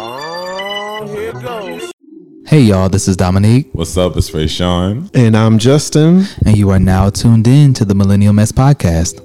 Oh, hey y'all, this is Dominique, What's up? It's Ray Sean. And I'm Justin. and you are now tuned in to the Millennial Mess Podcast.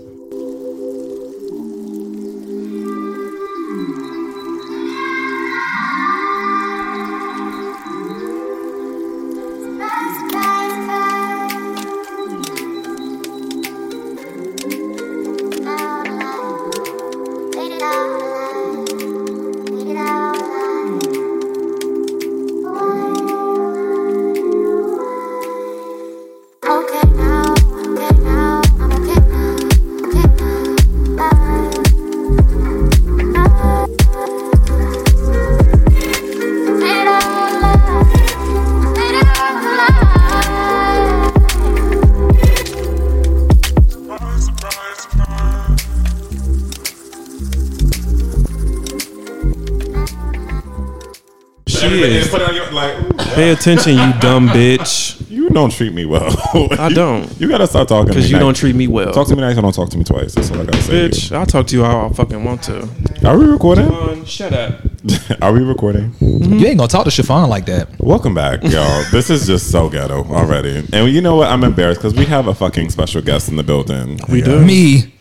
Attention, you dumb bitch. you don't treat me well. I don't. You gotta start talking. Because you nice. don't treat me well. Talk to me nice or don't talk to me twice. That's all I gotta say. to Bitch, I'll talk to you how I fucking want to. you. Are we recording? Come shut up. Are we recording? You ain't gonna talk to Chiffon like that. Welcome back, y'all. this is just so ghetto already. And you know what? I'm embarrassed because we have a fucking special guest in the building. We do. Me,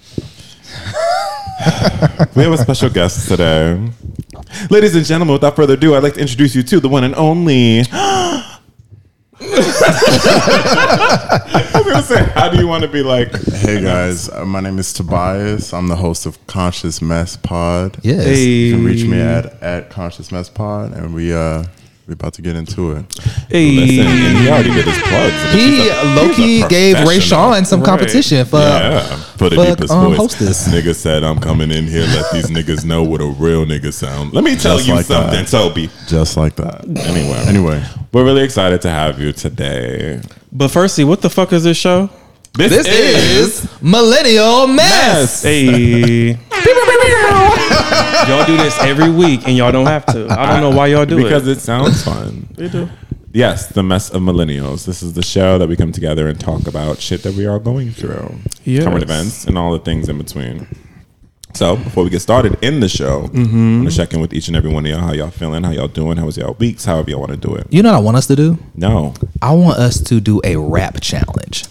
We have a special guest today. Ladies and gentlemen, without further ado, I'd like to introduce you to the one and only. I was gonna say, how do you want to be like? Hey guys, uh, my name is Tobias. I'm the host of Conscious Mess Pod. yes. Hey. You can reach me at at Conscious Mess Pod, and we uh we about to get into it. Hey. Listen, and he already did his plugs. He He's a- low key gave Ray professional. Sean some Right. competition for. Yeah, for the fuck, deepest um, voice. hostess. Nigga said, "I'm coming in here. Let these niggas know what a real nigga sound." Let me tell Just you like something, that. Toby. Just like that. Anyway, Anyway, we're really excited to have you today. But firstly, what the fuck is this show? This is Millennial Mess. Hey. y'all do this every week and y'all don't have to. I don't know why y'all do because it. Because it sounds fun. They do. Yes, the mess of millennials. This is the show that we come together and talk about shit that we are going through, Yes. current events, and all the things in between. So before we get started in the show, Mm-hmm. I'm gonna check in with each and every one of y'all. How y'all feeling? How y'all doing? How was y'all weeks? However y'all want to do it. You know what I want us to do? No, I want us to do a rap challenge.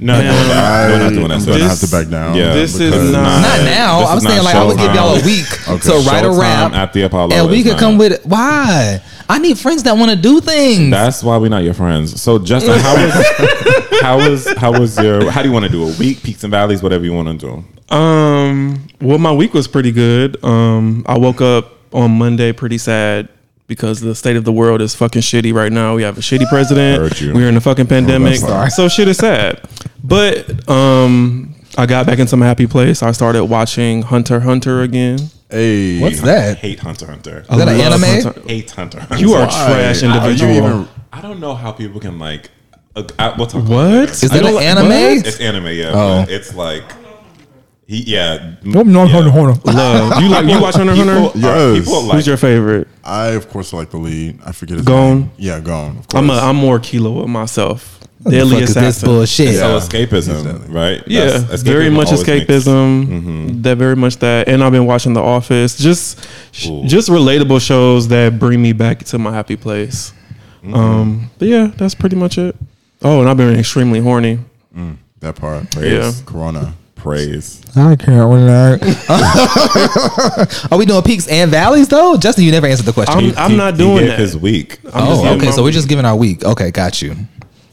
No, no, no, I, we're not doing that. Gonna have to back down. Yeah, This is not- Not now. I'm is saying like I would give y'all a week Okay. to write a rap at the Apollo and we could come with why. I need friends that want to do things. That's why we're not your friends. So Justin, how was how was how was your how do you want to do a week, peaks and valleys, whatever you want to do? Um, well, my week was pretty good. Um, I woke up on Monday pretty sad because the state of the world is fucking shitty right now. We have a shitty president. We're in a fucking pandemic. sorry. so shit is sad. But um, I got back in some happy place. I started watching Hunter Hunter again. Hey, What's I that? hate Hunter x Hunter. Is that an anime? Hunter- hate Hunter. Hunter. You are Why? trash How you individual. even- I don't know how people can like. Uh, I, we'll talk about What? it Is later. that an like- anime? what? It's anime, yeah. Oh. But it's like he, yeah. Nope, no, yeah. hold on, hold. Love. You like you watch Hunter x People, Hunter? are- Yes. people like Who's your favorite? I of course like the lead. I forget his Gon? name. Yeah, Gon. Of course. I'm a, I'm more Killua with myself. What the Deadly this assassin. bullshit? so Yeah. escapism, right? Yeah, That's- very much always escapism. Mm-hmm. That very much that, and I've been watching The Office. Just, Ooh. just relatable shows that bring me back to my happy place. Mm-hmm. Um, but yeah, that's pretty much it. Oh, and I've been extremely horny. that part. Yeah. Corona. Praise. I can't relate. Are we doing peaks and valleys though? Justin, you never answered the question. I'm, He- I'm he- not he doing gave that. His week. I'm oh, okay. my So we're just giving our week. Okay, got you.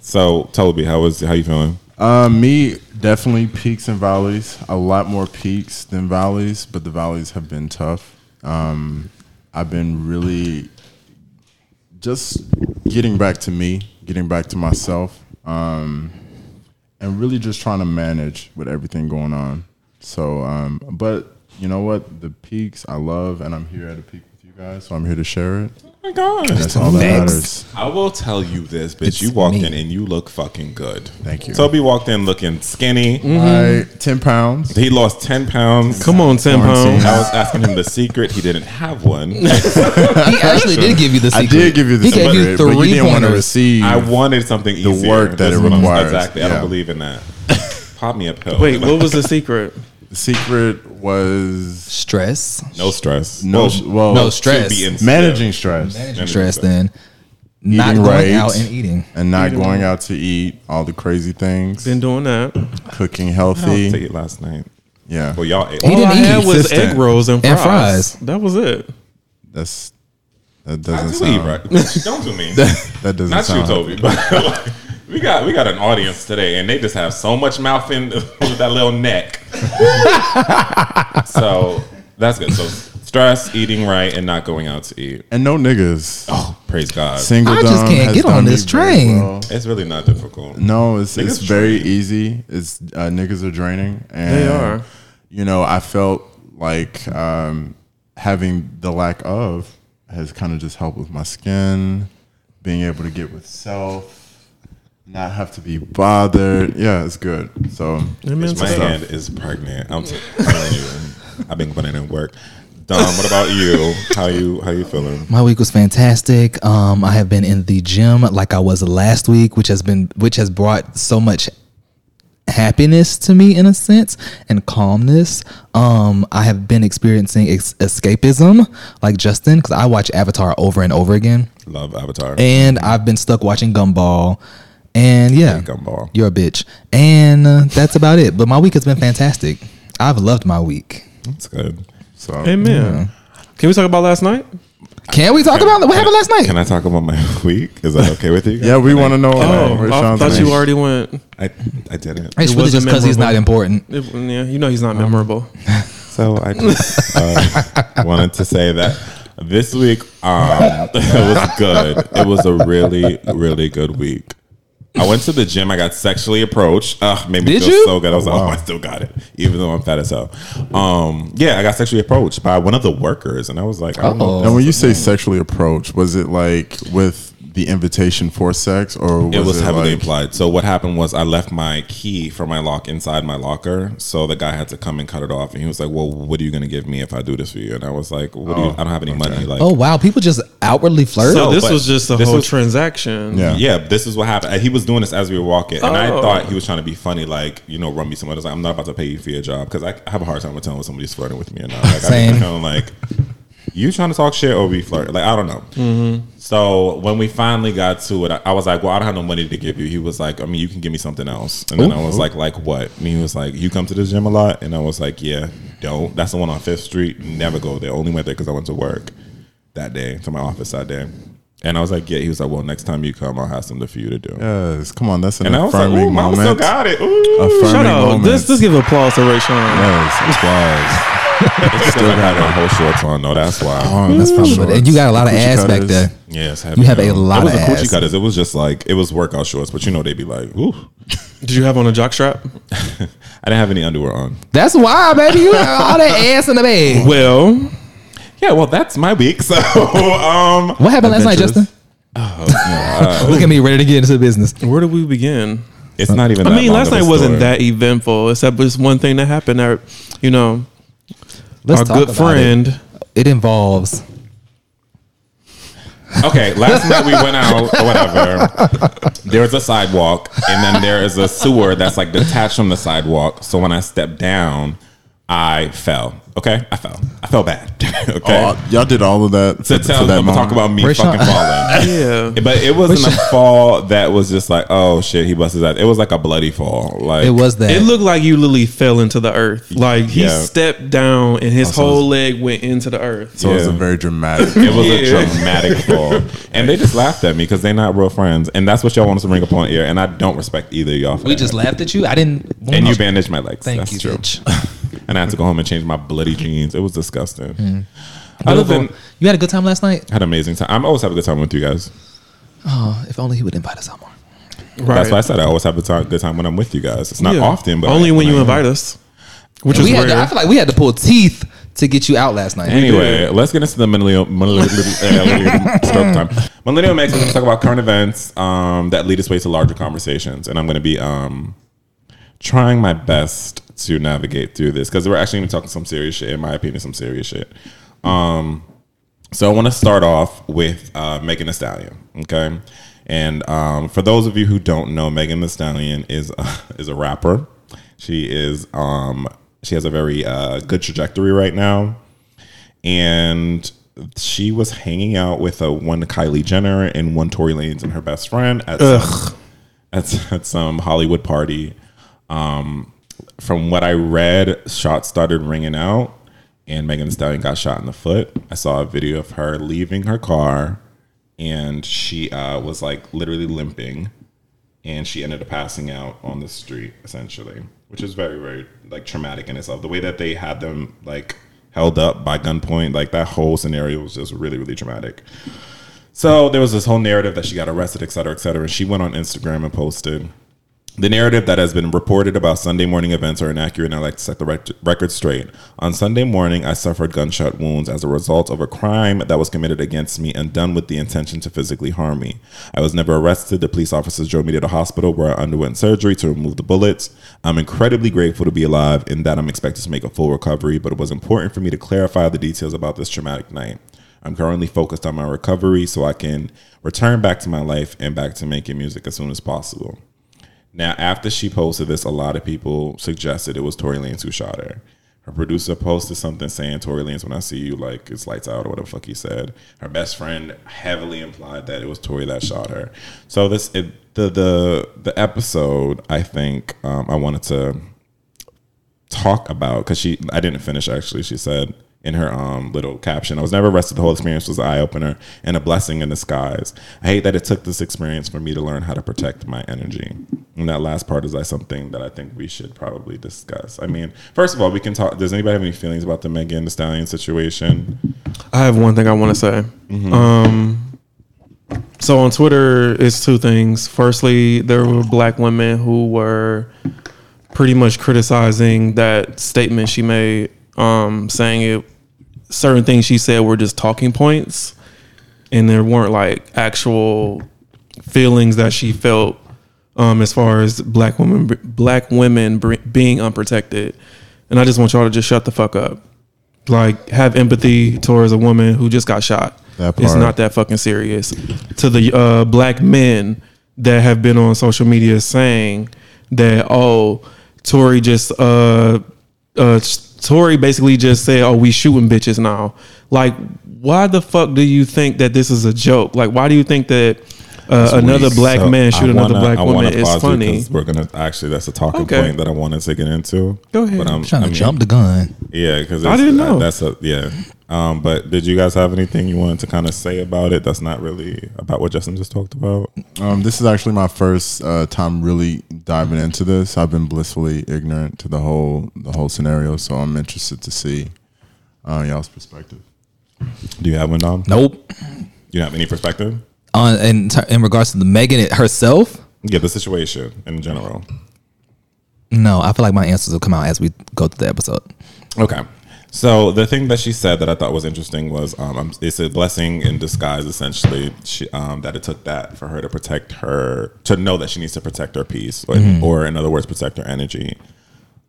So Toby, how was how you feeling? Uh, me definitely peaks and valleys. A lot more peaks than valleys, but the valleys have been tough. Um, I've been really just getting back to me, getting back to myself, um, and really just trying to manage with everything going on. So, um, but you know what? The peaks I love, and I'm here at a peak guys, so I'm here to share it. Oh my god. That's all that matters. I will tell you this, bitch. It's you walked me. in and you look fucking good. Thank you. Toby walked in looking skinny. Mm-hmm. I ten pounds. He lost ten pounds. Come on, Sam Quarantine. Pound. I was asking him the secret. He didn't have one. He actually did give you the I did give you the He gave you secret, but you three didn't want to pointers. receive. I wanted something easier. work that This it is what I'm- requires. Exactly. I don't believe in that. Pop me a pill. Wait, what was the secret? The secret was Stress. No stress. No, well, no should stress. be in- managing stress Managing stress then. Not Eating going right. out and eating. and not going out to eat all the crazy things. Been doing that. cooking I healthy. ate last night. Yeah, Well, y'all ate. He All didn't I eat. had was Consistent. egg rolls and fries. And fries. That was it. that's that I doesn't do eat, sound right? Don't do me. that doesn't Not you, sound Toby. But like, we got we got an audience today, and they just have so much mouth in with that little neck. so that's good. So stress, eating right, and not going out to eat. and no niggas. Oh, praise God! Single I just can't get on this train. well. It's really not difficult. No, it's it's Niggas very easy. It's uh, niggas are draining. And, They are. You know, I felt like um, having the lack of has kind of just helped with my skin, being able to get with self, not have to be bothered. Yeah, it's good. So Amen. My to hand is pregnant. I'm t- telling you, I've been putting in work. Dom, what about you? How you how you feeling? My week was fantastic. Um, I have been in the gym like I was last week, which has been which has brought so much happiness to me in a sense and calmness. Um, I have been experiencing ex- escapism like Justin because I watch Avatar over and over again, Love Avatar. and I've been stuck watching Gumball. And yeah, Gumball. you're a bitch. And uh, that's about it. But my week has been fantastic. I've loved my week. That's good. so Amen. Can we talk about last night? Can we talk about what happened last night? Can I talk about my week? Is that okay with you? yeah, we want to know. Oh, where I Sean's thought you name. already went. I I didn't. It's It really wasn't just because he's not memorable. important. It- yeah, you know he's not memorable. So I just uh, wanted to say that this week um, it was good. It was a really, really good week. I went to the gym. I got sexually approached. Ugh, made me Did feel you? so good. I was like, oh, I still got it, even though I'm fat as hell. Um, yeah, I got sexually approached by one of the workers, and I was like, I don't know. Uh-oh. And when you say sexually approached, was it like with the invitation for sex, or was It was heavily like, implied. So what happened was I left my key for my lock inside my locker. So the guy had to come and cut it off, and he was like, "Well, what are you going to give me if I do this for you?" And I was like, "What do you? Oh, I don't have any money." Like, Oh wow, people just outwardly flirt. So- So this but was just a this whole was- transaction. Yeah. Yeah, this is what happened. He was doing this as we were walking, and I Oh. thought he was trying to be funny, like you know, run me somewhere. I was like, I'm not about to pay you for your job because I have a hard time with telling when somebody's flirting with me or not. Like, Same. I kind of like you trying to talk shit or we flirt. Like I don't know. Mm-hmm. So when we finally got to it, I, I was like, "Well, I don't have no money to give you." He was like, "I mean, you can give me something else." And then I was like, "Like what?" And he was like, "You come to the gym a lot?" And I was like, "Yeah, don't." That's the one on Fifth Street. Never go there. Only went there because I went to work that day to my office that day. And I was like, "Yeah." He was like, "Well, next time you come, I'll have something for you to do." Yes, come on, that's an And I was like, affirming "Ooh, mama moment. still got it." Ooh. Affirming Shut up. moment. Let's, let's give applause to Ray Sean. yes, applause. Still got my whole shorts on. No, that's why. Oh, That's probably shorts. what. And you got a lot of Coochie ass back there. Yes, You have a lot It was of a coochie ass. cutters. It was just like it was workout shorts, but you know they'd be like, "Ooh." Did you have on a jock strap? I didn't have any underwear on. That's why, baby. You got all that ass in the bag. Well, Yeah, well, that's my week. So, um, What happened last night, Adventurous. Justin? Look at me, ready to get into the business. where do we begin? it's not even. I that mean, long last of a night wasn't that eventful, except just one thing that happened that, you know, Let's our talk good about friend. It. It involves. Okay, last night we went out or whatever. There's a sidewalk, and then there is a sewer that's like detached from the sidewalk. So when I stepped down, I fell. Okay, I fell. I fell bad. okay. Oh, y'all did all of that to to, tell to them to talk about me Where's fucking falling. Yeah. But it wasn't a fall that was just like, oh shit, he busted that. It was like a bloody fall. Like It was that. It looked like you literally fell into the earth. Like he Yeah. stepped down and his oh, Also- whole leg went into the earth. So it was a very dramatic. It was Yeah. a dramatic fall, and they just laughed at me because they're not real friends, and that's what y'all want us to bring up on air, and I don't respect either of y'all. For we that. just laughed at you. I didn't. and you bandaged my legs. Thank that's you, true. Bitch. and I had to go home and change my bloody jeans. It was disgusting. Mm. Other than, you had a good time last night. I had an amazing time. I'm always have a good time with you guys. Oh, if only he would invite us out more. Right. That's why I said I always have a time, good time when I'm with you guys. It's not Yeah. often, but only I- when you I- invite us, which is we had. rare. To, I feel like we had to pull teeth to get you out last night. Anyway, let's get into the millennial, millennial uh, stroke time. Millennial makes us talk about current events um, that lead us way to larger conversations, and I'm going to be um, trying my best to navigate through this because we're actually going to be talking some serious shit. In my opinion, some serious shit. Um, so I want to start off with uh, Megan Thee Stallion. Okay, and um, for those of you who don't know, Megan Thee Stallion is a, is a rapper. She is um, she has a very uh, good trajectory right now, and she was hanging out with a one Kylie Jenner and one Tory Lanez and her best friend at some, at, at some Hollywood party. Um, from what I read, shots started ringing out, and Megan Thee Stallion got shot in the foot. I saw a video of her leaving her car, and she uh, was like literally limping, and she ended up passing out on the street essentially, which is very very like traumatic in itself. The way that they had them like held up by gunpoint, like that whole scenario was just really really traumatic. So there was this whole narrative that she got arrested, et cetera, et cetera. And she went on Instagram and posted the narrative that has been reported about Sunday morning events are inaccurate, and I'd like to set the rec- record straight. On Sunday morning, I suffered gunshot wounds as a result of a crime that was committed against me and done with the intention to physically harm me. I was never arrested. The police officers drove me to the hospital where I underwent surgery to remove the bullets. I'm incredibly grateful to be alive in that I'm expected to make a full recovery, but it was important for me to clarify the details about this traumatic night. I'm currently focused on my recovery so I can return back to my life and back to making music as soon as possible. Now, after she posted this, a lot of people suggested it was Tory Lanez who shot her. Her producer posted something saying, Tory Lanez, when I see you, like, it's lights out, or whatever the fuck he said. Her best friend heavily implied that it was Tory that shot her. So, this, it, the, the, the episode, I think, um, I wanted to talk about because she I didn't finish actually. She said in her um, little caption, "I was never arrested. The whole experience was an eye opener and a blessing in disguise. I hate that it took this experience for me to learn how to protect my energy." And that last part is like something that I think we should probably discuss. I mean, first of all, we can talk. Does anybody have any feelings about the Megan Thee Stallion situation? I have one thing I want to say. Um, so on Twitter, it's two things. Firstly, there were black women who were pretty much criticizing that statement she made, um, saying it certain things she said were just talking points, and there weren't like actual feelings that she felt um, as far as black women black women br- being unprotected. And I just want y'all to just shut the fuck up. Like have empathy towards a woman who just got shot. That It's not that fucking serious. To the uh, black men that have been on social media saying that oh, Tory just uh uh Tory basically just said oh we shooting bitches now. Like why the fuck do you think that this is a joke? Like why do you think that uh, another black So, man shoot another wanna- black I woman is pause you funny? 'cause We're gonna actually that's a talking Okay. point that I wanted to get into. Go ahead. But I'm trying to I mean, jump the gun. Yeah, because I didn't know. That's a yeah. Um, but did you guys have anything you wanted to kind of say about it? That's not really about what Justin just talked about. Um, this is actually my first uh, time really diving into this. I've been blissfully ignorant to the whole the whole scenario, so I'm interested to see uh, y'all's perspective. Do you have one, Dom? Nope. You don't have any perspective? On in ter- in regards to the Megan herself, Yeah, the situation in general. no. I feel like my answers will come out as we go through the episode. Okay. So the thing that she said that I thought was interesting was um, it's a blessing in disguise. Essentially, she, um, that it took that for her to protect her to know that she needs to protect her peace, or, or in other words, protect her energy.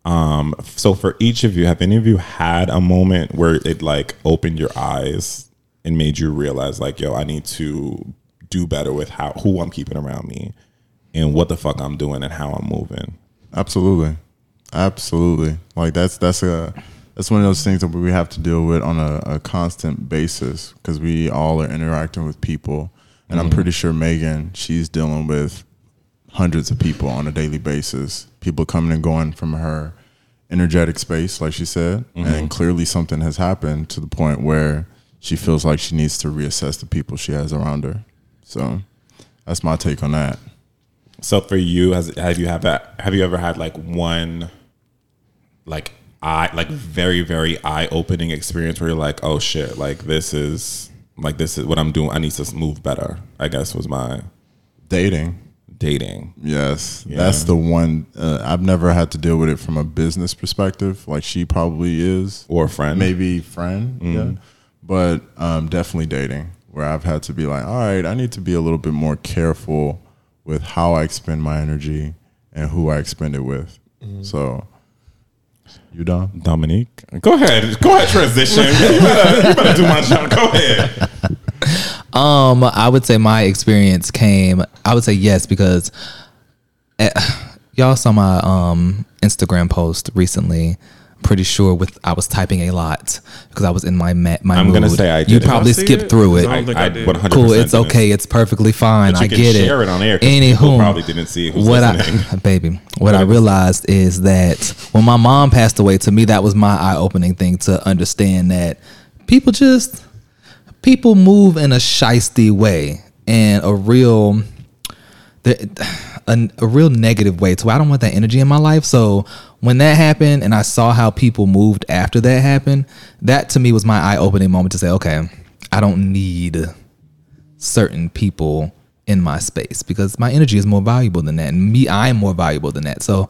Um, so for each of you, have any of you had a moment where it like opened your eyes and made you realize like, yo, I need to do better with how who I'm keeping around me and what the fuck I'm doing and how I'm moving. Absolutely, absolutely. Like that's that's a that's one of those things that we have to deal with on a, a constant basis because we all are interacting with people, and I'm mm-hmm. pretty sure Megan she's dealing with hundreds of people on a daily basis. People coming and going from her energetic space, like she said, mm-hmm. and clearly something has happened to the point where she feels like she needs to reassess the people she has around her. So that's my take on that. So for you, has have you have that? Have you ever had like one, like eye, like very very eye opening experience where you're like, oh shit, like this is like this is what I'm doing. I need to move better. I guess was my Dating. dating. Yes, Yeah. that's the one. Uh, I've never had to deal with it from a business perspective, like she probably is, Or a friend. maybe friend, yeah. But um, definitely dating, where I've had to be like, all right, I need to be a little bit more careful with how I expend my energy and who I expend it with. So, you done? Dominique, go ahead, go ahead, transition. you, better, you better do my job. Go ahead. Um, I would say my experience came. I would say yes because eh, y'all saw my um Instagram post recently pretty sure with I was typing a lot because I was in my ma- my I'm mood. gonna say I You did it. probably Did I see skipped it? through it. I don't think I did. 100% Cool, it's didn't. okay. It's perfectly fine. But you I can get it. share it on air 'cause Anywho, probably didn't see who's what listening. I, baby, what I realized is that when my mom passed away, to me that was my eye-opening thing to understand that people just people move in a shisty way and a real the, a, a real negative way to where I don't want that energy in my life. So when that happened and I saw how people moved after that happened, that to me was my eye opening moment to say, okay, I don't need certain people in my space because my energy is more valuable than that. And me, I'm more valuable than that. So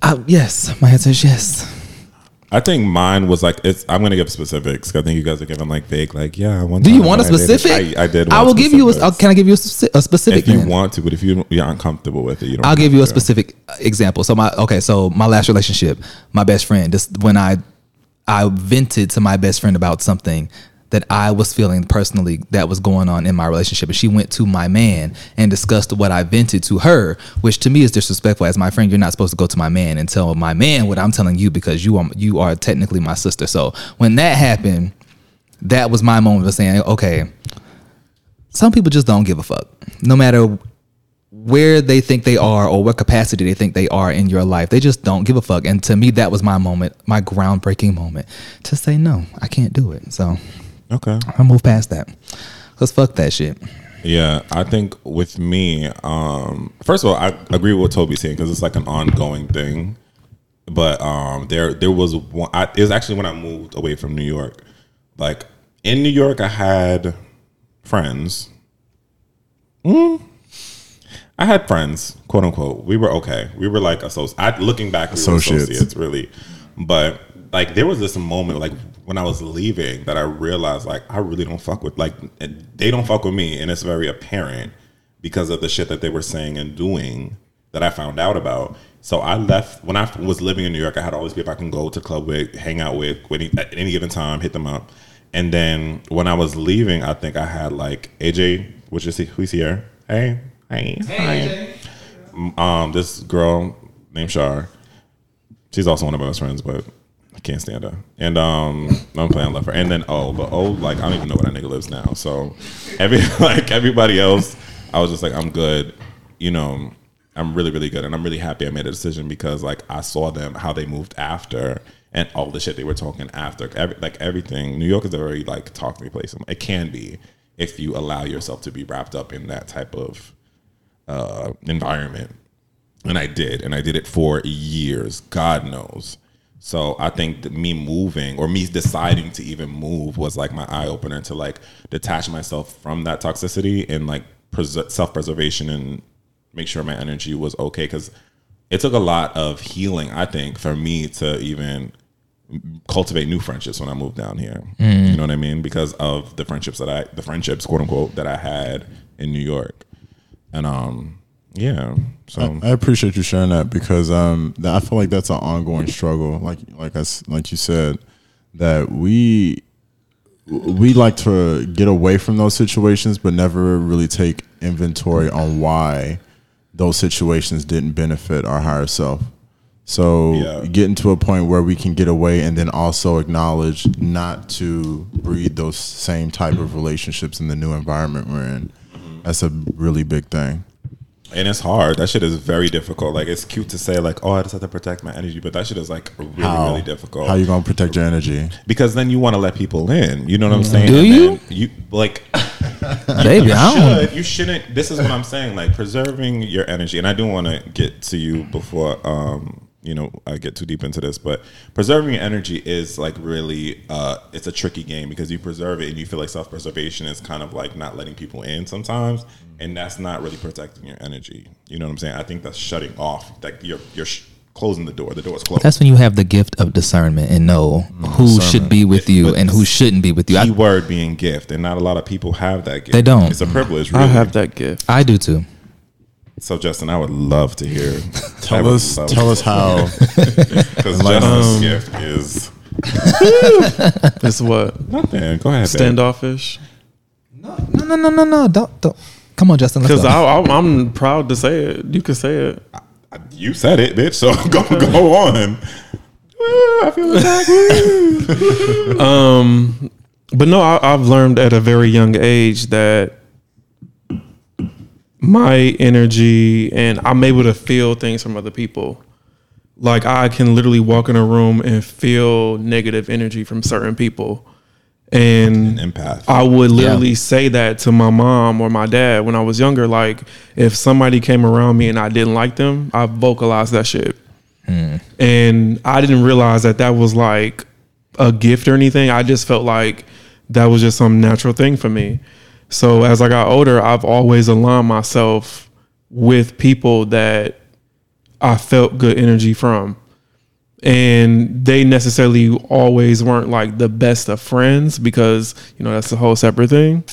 I, yes, my answer is yes. I think mine was like it's. I'm gonna give specifics. I think you guys are giving like vague, like yeah. One Do you want a I did specific? I, I did. I will give you a. Uh, specifics. Can I give you a, speci- a specific? if you then? want to, but if you you're uncomfortable with it, you don't. I'll give you a specific uh, example. So my okay, so my last relationship, my best friend, this when I I vented to my best friend about something that I was feeling personally that was going on in my relationship. And she went to my man and discussed what I vented to her, which to me is disrespectful. As my friend, you're not supposed to go to my man and tell my man what I'm telling you because you are you are technically my sister. So when that happened, that was my moment of saying, okay, some people just don't give a fuck. No matter where they think they are or what capacity they think they are in your life. They just don't give a fuck. And to me, that was my moment, my groundbreaking moment to say, no, I can't do it. So Okay. I move past that. Cause fuck that shit. Yeah, I think with me, um, first of all, I agree with what Toby's saying because it's like an ongoing thing. But um, there, there was one. I, it was actually when I moved away from New York. Like in New York, I had friends. Mm, I had friends, quote unquote. We were okay. We were like associates. I, looking back, we were Associates. associates, really. But like, there was this moment, like when I was leaving, that I realized, like, I really don't fuck with, like, they don't fuck with me, and it's very apparent because of the shit that they were saying and doing that I found out about. So I left when I was living in New York. I had all these people I can go to club with, hang out with, at any given time, hit them up. And then when I was leaving, I think I had like AJ, which is who's here. Hey, hey, hey. Um, this girl named Shar. She's also one of my best friends, but I can't stand her. And um, I'm playing love her. And then oh, but oh, like I don't even know where that nigga lives now. So every like everybody else, I was just like, I'm good. You know, I'm really really good, and I'm really happy I made a decision because like I saw them how they moved after. And all the shit they were talking after, every, like everything. New York is a very like talking place. It can be if you allow yourself to be wrapped up in that type of uh, environment and I did, and I did it for years. God knows. So I think me moving or me deciding to even move was like my eye opener to like detach myself from that toxicity and like pres- self preservation and make sure my energy was okay. Because it took a lot of healing, I think, for me to even cultivate new friendships when I moved down here. You know what I mean? Because of the friendships that I, the friendships, quote unquote, that I had in New York, and um, yeah. So I appreciate you sharing that because um, I feel like that's an ongoing struggle. Like like I like you said, that we we like to get away from those situations, but never really take inventory on why those situations didn't benefit our higher self. So Yeah. getting to a point where we can get away and then also acknowledge not to breed those same type of relationships in the new environment we're in. That's a really big thing. And it's hard. That shit is very difficult. Like it's cute to say like, oh, I just have to protect my energy, but that shit is like really, really difficult. How you gonna protect your energy? because then you want to let people in. You know what I'm saying? Do And you? You like Baby, you I don't. should. You shouldn't. This is what I'm saying. Like preserving your energy, and I do want to get to you before um you know I get too deep into this, but preserving your energy is like really uh it's a tricky game because you preserve it and you feel like self preservation is kind of like not letting people in sometimes, and that's not really protecting your energy. You know what I'm saying? I think that's shutting off. Like you're you're sh- closing the door. The door's closed. That's when you have the gift of discernment and know who should be with you and who shouldn't be with you. key I, word being gift, and not a lot of people have that gift. They don't. It's a privilege. Really. I have that gift. I do too. So Justin, I would love to hear. Tell us, tell us how. Because Justin's gift is It's what nothing. Go ahead. standoffish. No, no, no, no, no. Don't, don't. Come on, Justin. Because. I'm proud to say it. You can say it. You said it, bitch. So go go on. I feel attacked. Um, but no, I, I've learned at a very young age that my energy and I'm able to feel things from other people. Like I can literally walk in a room and feel negative energy from certain people. And Empath. I would literally say that to my mom or my dad when I was younger. Like if somebody came around me and I didn't like them, I vocalized that shit. Hmm. And I didn't realize that that was like a gift or anything. I just felt like that was just some natural thing for me. So as I got older, I've always aligned myself with people that I felt good energy from. And they necessarily always weren't like the best of friends because, you know, that's a whole separate thing.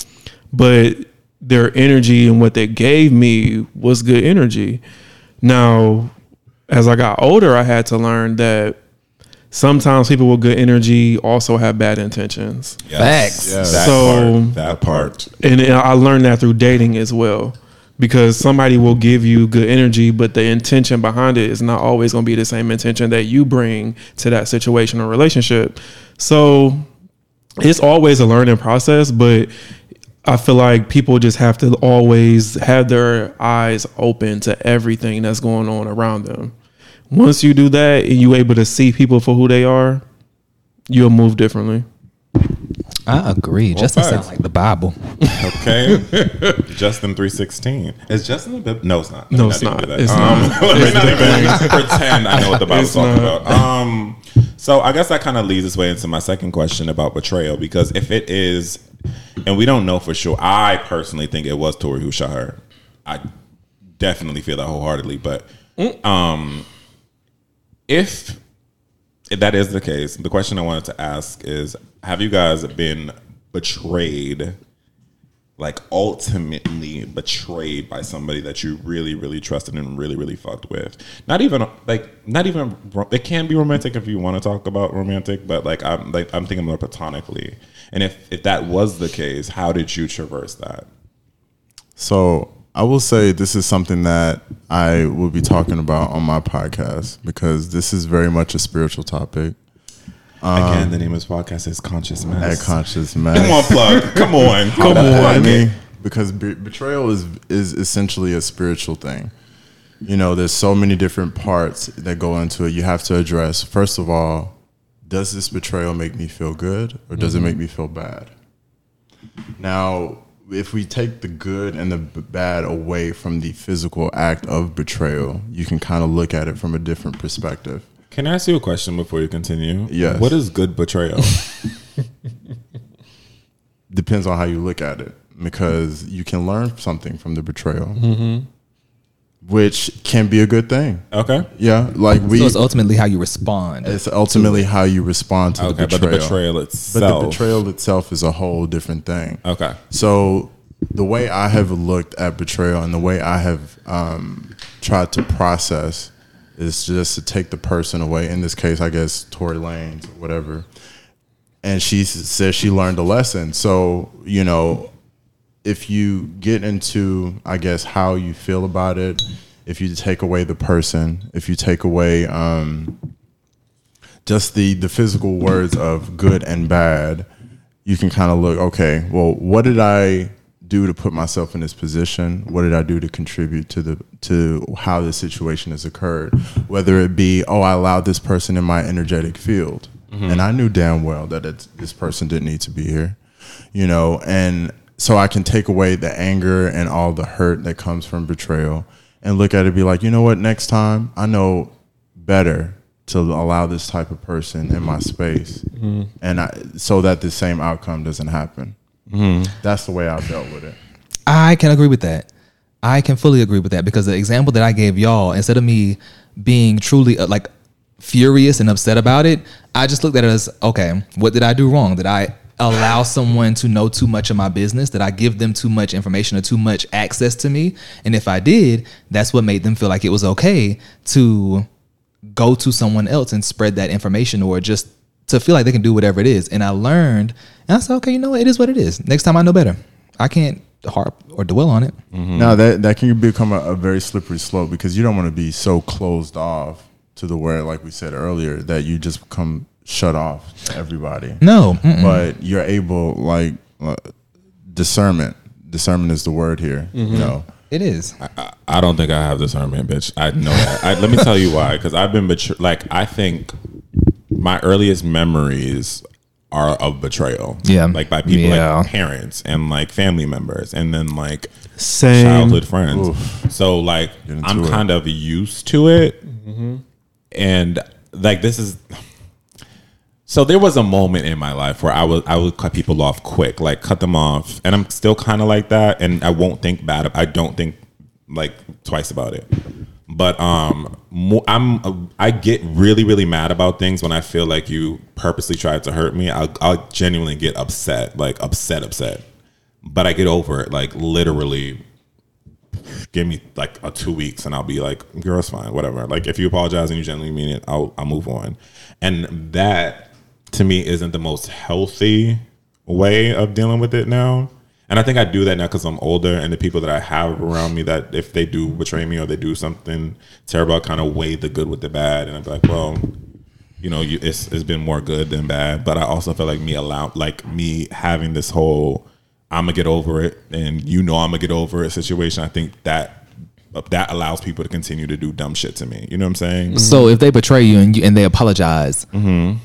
But their energy and what they gave me was good energy. Now, as I got older, I had to learn that sometimes people with good energy also have bad intentions. Facts. Yes. That So- part, that part. And I learned that through dating as well. Because somebody will give you good energy, but the intention behind it is not always going to be the same intention that you bring to that situation or relationship. So it's always a learning process, but I feel like people just have to always have their eyes open to everything that's going on around them. Once you do that and you're able to see people for who they are, you'll move differently. I agree. Justin sounds like the Bible. Okay. Justin three sixteen. Is Justin the Bible? No, it's not. Let No, it's even not. do that. It's Um, not. Let me It's not even pretend I know what the Bible's It's talking about. Um, so I guess that kind of leads us way into my second question about betrayal because if it is, and we don't know for sure. I personally think it was Tory who shot her. I definitely feel that wholeheartedly. But um, if that is the case, the question I wanted to ask is: Have you guys been betrayed? Like ultimately betrayed by somebody that you really, really trusted and really, really fucked with. Not even like, not even. It can be romantic if you want to talk about romantic, but like I'm like I'm thinking more platonically. And if if that was the case, how did you traverse that? So I will say this is something that I will be talking about on my podcast because this is very much a spiritual topic Again, um, the name of this podcast is Conscious at Mess. Conscious Come on, plug. Come on. Come on. I mean, because be- betrayal is is essentially a spiritual thing. You know, there's so many different parts that go into it. You have to address first of all, does this betrayal make me feel good or does it mm-hmm. make me feel bad? Now, if we take the good and the bad away from the physical act of betrayal, you can kind of look at it from a different perspective. Can I ask you a question before you continue? Yes. What is good betrayal? Depends on how you look at it because you can learn something from the betrayal, mm-hmm. Which can be a good thing. okay. Yeah, like we. So it's ultimately how you respond. it's ultimately how you respond to Okay, the but the betrayal. betrayal But the betrayal itself is a whole different thing. Okay. So the way I have looked at betrayal and the way I have um, tried to process is just to take the person away. In this case, I guess Tory Lanez, whatever. And she says she learned a lesson. So you know, if you get into, I guess, how you feel about it, if you take away the person, if you take away um, just the the physical words of good and bad, you can kind of look, okay, well, what did I do to put myself in this position? What did I do to contribute to the to how this situation has occurred? Whether it be, oh, I allowed this person in my energetic field, and I knew damn well that it's, this person didn't need to be here, you know, and so I can take away the anger and all the hurt that comes from betrayal and look at it be like, you know what, next time I know better to allow this type of person in my space and I, so that the same outcome doesn't happen. That's the way I've dealt with it. I can agree with that. I can fully agree with that because the example that I gave y'all, instead of me being truly uh, like furious and upset about it, I just looked at it as okay, what did I do wrong? Did I allow someone to know too much of my business? Did I give them too much information or too much access to me? And if I did, that's what made them feel like it was okay to go to someone else and spread that information or just to feel like they can do whatever it is. And I learned, and I said, okay, you know what? It is what it is. Next time I know better. I can't harp or dwell on it. Mm-hmm. Now that that can become a, a very slippery slope because you don't want to be so closed off to the where, like we said earlier, that you just become shut off to everybody. No. mm-mm. But you're able, like uh, discernment. Discernment is the word here. You know, It is. I, I don't think I have discernment, bitch. I know that. I, let me tell you why. Because I've been betrayed. Like I think my earliest memories are of betrayal. Yeah. like by people Yeah. like parents and like family members, and then like Same. childhood friends. So like I'm it. kind of used to it, and like this is. So there was a moment in my life where I would I would cut people off quick, like cut them off, and I'm still kind of like that, and I won't think bad. I don't think like twice about it. But um, I'm I get really really mad about things when I feel like you purposely tried to hurt me. I'll, I'll genuinely get upset, like upset, upset. But I get over it, like literally. Give me like a two weeks, and I'll be like, "Girl, it's fine, whatever." Like if you apologize and you genuinely mean it, I'll I'll move on. And that to me isn't the most healthy way of dealing with it now. And I think I do that now because I'm older, and the people that I have around me that if they do betray me or they do something terrible, I kind of weigh the good with the bad, and I'm like, well, you know, you, it's it's been more good than bad. But I also feel like me allow like me having this whole I'm gonna get over it, and you know I'm gonna get over it situation. I think that that allows people to continue to do dumb shit to me. You know what I'm saying? So if they betray you and you, and they apologize, mm-hmm.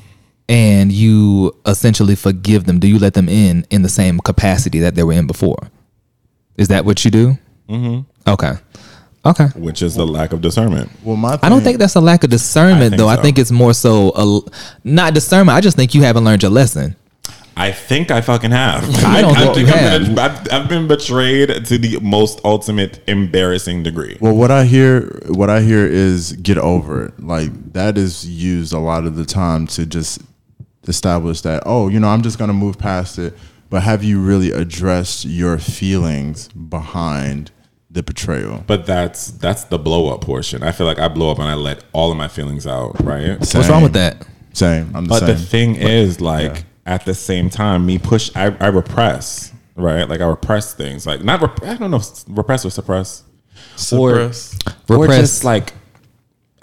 And you essentially forgive them, do you let them in in the same capacity that they were in before? Is that what you do? Mm-hmm. Okay. Okay. Which is the lack of discernment. well, my I don't think that's a lack of discernment, I think though. I think it's more so a, not discernment. I just think you haven't learned your lesson. I think I fucking have. I don't think you I've have. I've, I've been betrayed to the most ultimate embarrassing degree. Well, what I hear, what I hear is get over it. Like that is used a lot of the time to just establish that. Oh, you know, I'm just gonna move past it. But have you really addressed your feelings behind the betrayal? But that's that's the blow up portion. I feel like I blow up and I let all of my feelings out, right? What's wrong with that? Same. I'm the But same. the thing is, like, yeah. at the same time, me push, I, I repress, right? Like, I repress things. Like, not, rep- I don't know, if repress or suppress. Suppress. Or Repress. just like,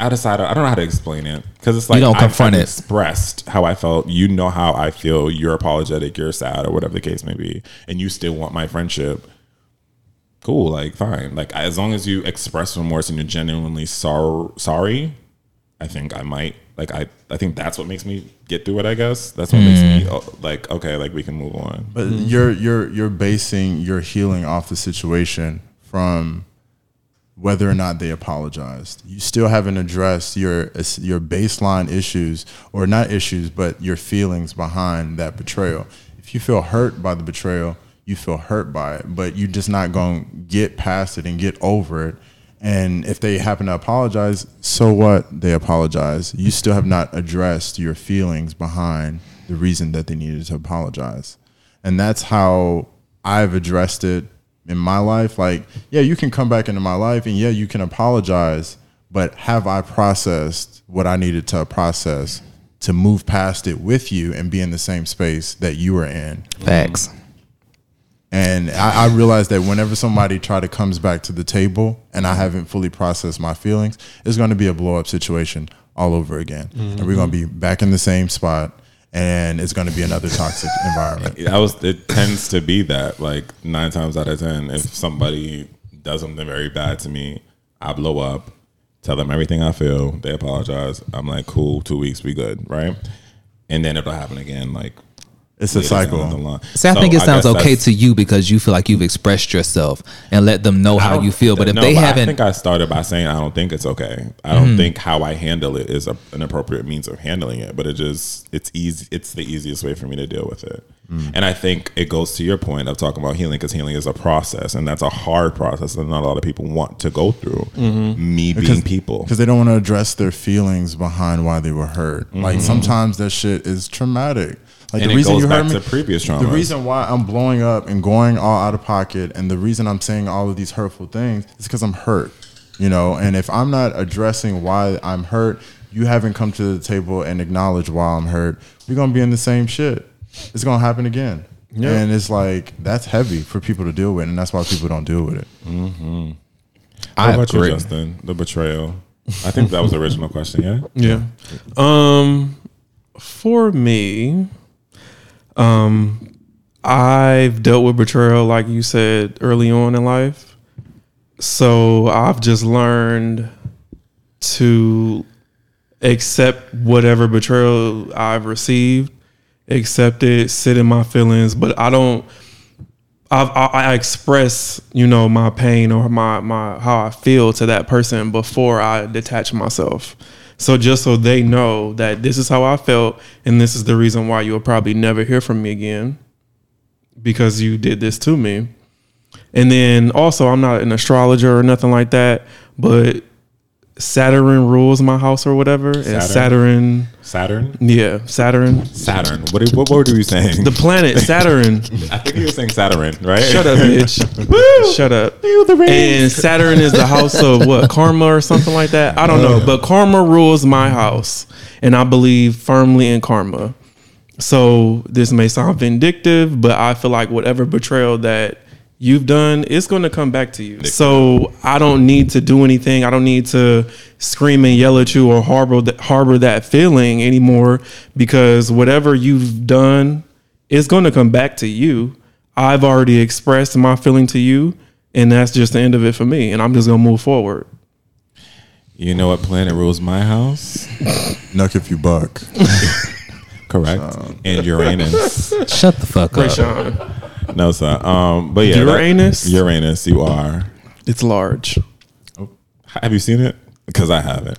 I decided, I don't know how to explain it. Because it's like, don't I've- confront I've it. expressed how I felt. You know how I feel. You're apologetic. You're sad, or whatever the case may be. And you still want my friendship. Cool, like fine. Like as long as you express remorse and you're genuinely sor- sorry, I think I might like I I think that's what makes me get through it. I guess that's what makes me oh, like okay, like we can move on. But you're you're you're basing your healing off the situation from whether or not they apologized. You still haven't addressed your your baseline issues or not issues, but your feelings behind that betrayal. If you feel hurt by the betrayal, you feel hurt by it, but you're just not going to get past it and get over it. And if they happen to apologize, so what? They apologize. You still have not addressed your feelings behind the reason that they needed to apologize. And that's how I've addressed it in my life. Like, yeah, you can come back into my life and yeah, you can apologize, but have I processed what I needed to process to move past it with you and be in the same space that you were in? Facts. And I, I realized that whenever somebody try to comes back to the table and I haven't fully processed my feelings, it's going to be a blow up situation all over again. And we're going to be back in the same spot and it's going to be another toxic environment. I was it tends to be that like nine times out of ten, if somebody does something very bad to me, I blow up, tell them everything I feel, they apologize. I'm like, cool, two weeks, we good, right? And then it'll happen again, like It's a later down the cycle. line. See, I So think it sounds okay to you because you feel like you've expressed yourself and let them know how you feel. But if no, they I haven't, I think I started by saying I don't think it's okay. I Mm-hmm. don't think how I handle it is a, an appropriate means of handling it. But it just it's easy. It's the easiest way for me to deal with it. Mm. And I think it goes to your point of talking about healing because healing is a process, and that's a hard process that not a lot of people want to go through. Mm-hmm. Me being people. Because they don't want to address their feelings behind why they were hurt. Like sometimes that shit is traumatic. Like Mm-hmm. And it goes back to previous The reason why I'm blowing up and going all out of pocket, and the reason I'm saying all of these hurtful things is because I'm hurt. You know, and if I'm not addressing why I'm hurt, you haven't come to the table and acknowledged why I'm hurt. We're gonna be in the same shit. It's gonna happen again. Yeah. And it's like that's heavy for people to deal with, and that's why people don't deal with it. What I about agree. you, Justin? The betrayal. I think that was the original question. Yeah. Yeah. Um, for me, um, I've dealt with betrayal, like you said early on in life. So I've just learned to accept whatever betrayal I've received, accept it, sit in my feelings, but I don't. I've, I, I express, you know, my pain or my my how I feel to that person before I detach myself. So just so they know that this is how I felt, and this is the reason why you'll probably never hear from me again, because you did this to me. And then also, I'm not an astrologer or nothing like that, but Saturn rules my house or whatever, and Saturn, Saturn. yeah, Saturn, Saturn. What what word were you saying? the planet Saturn. I think you were saying Saturn, right? Shut up, bitch. Shut up. And Saturn is the house of what? Karma or something like that? I don't oh, know. But karma rules my house. And I believe firmly in karma. So this may sound vindictive, but I feel like whatever betrayal that you've done, it's going to come back to you. So I don't need to do anything. I don't need to scream and yell at you or harbor that, harbor that feeling anymore because whatever you've done it's going to come back to you. I've already expressed my feeling to you, and that's just the end of it for me. And I'm just going to move forward. You know what planet rules my house? Nuck if you buck. Correct. and Uranus. Shut the fuck Ray up. Sean, No, sir. Um, but yeah, that- Uranus? Uranus. You are. it's large. Have you seen it? Because I haven't.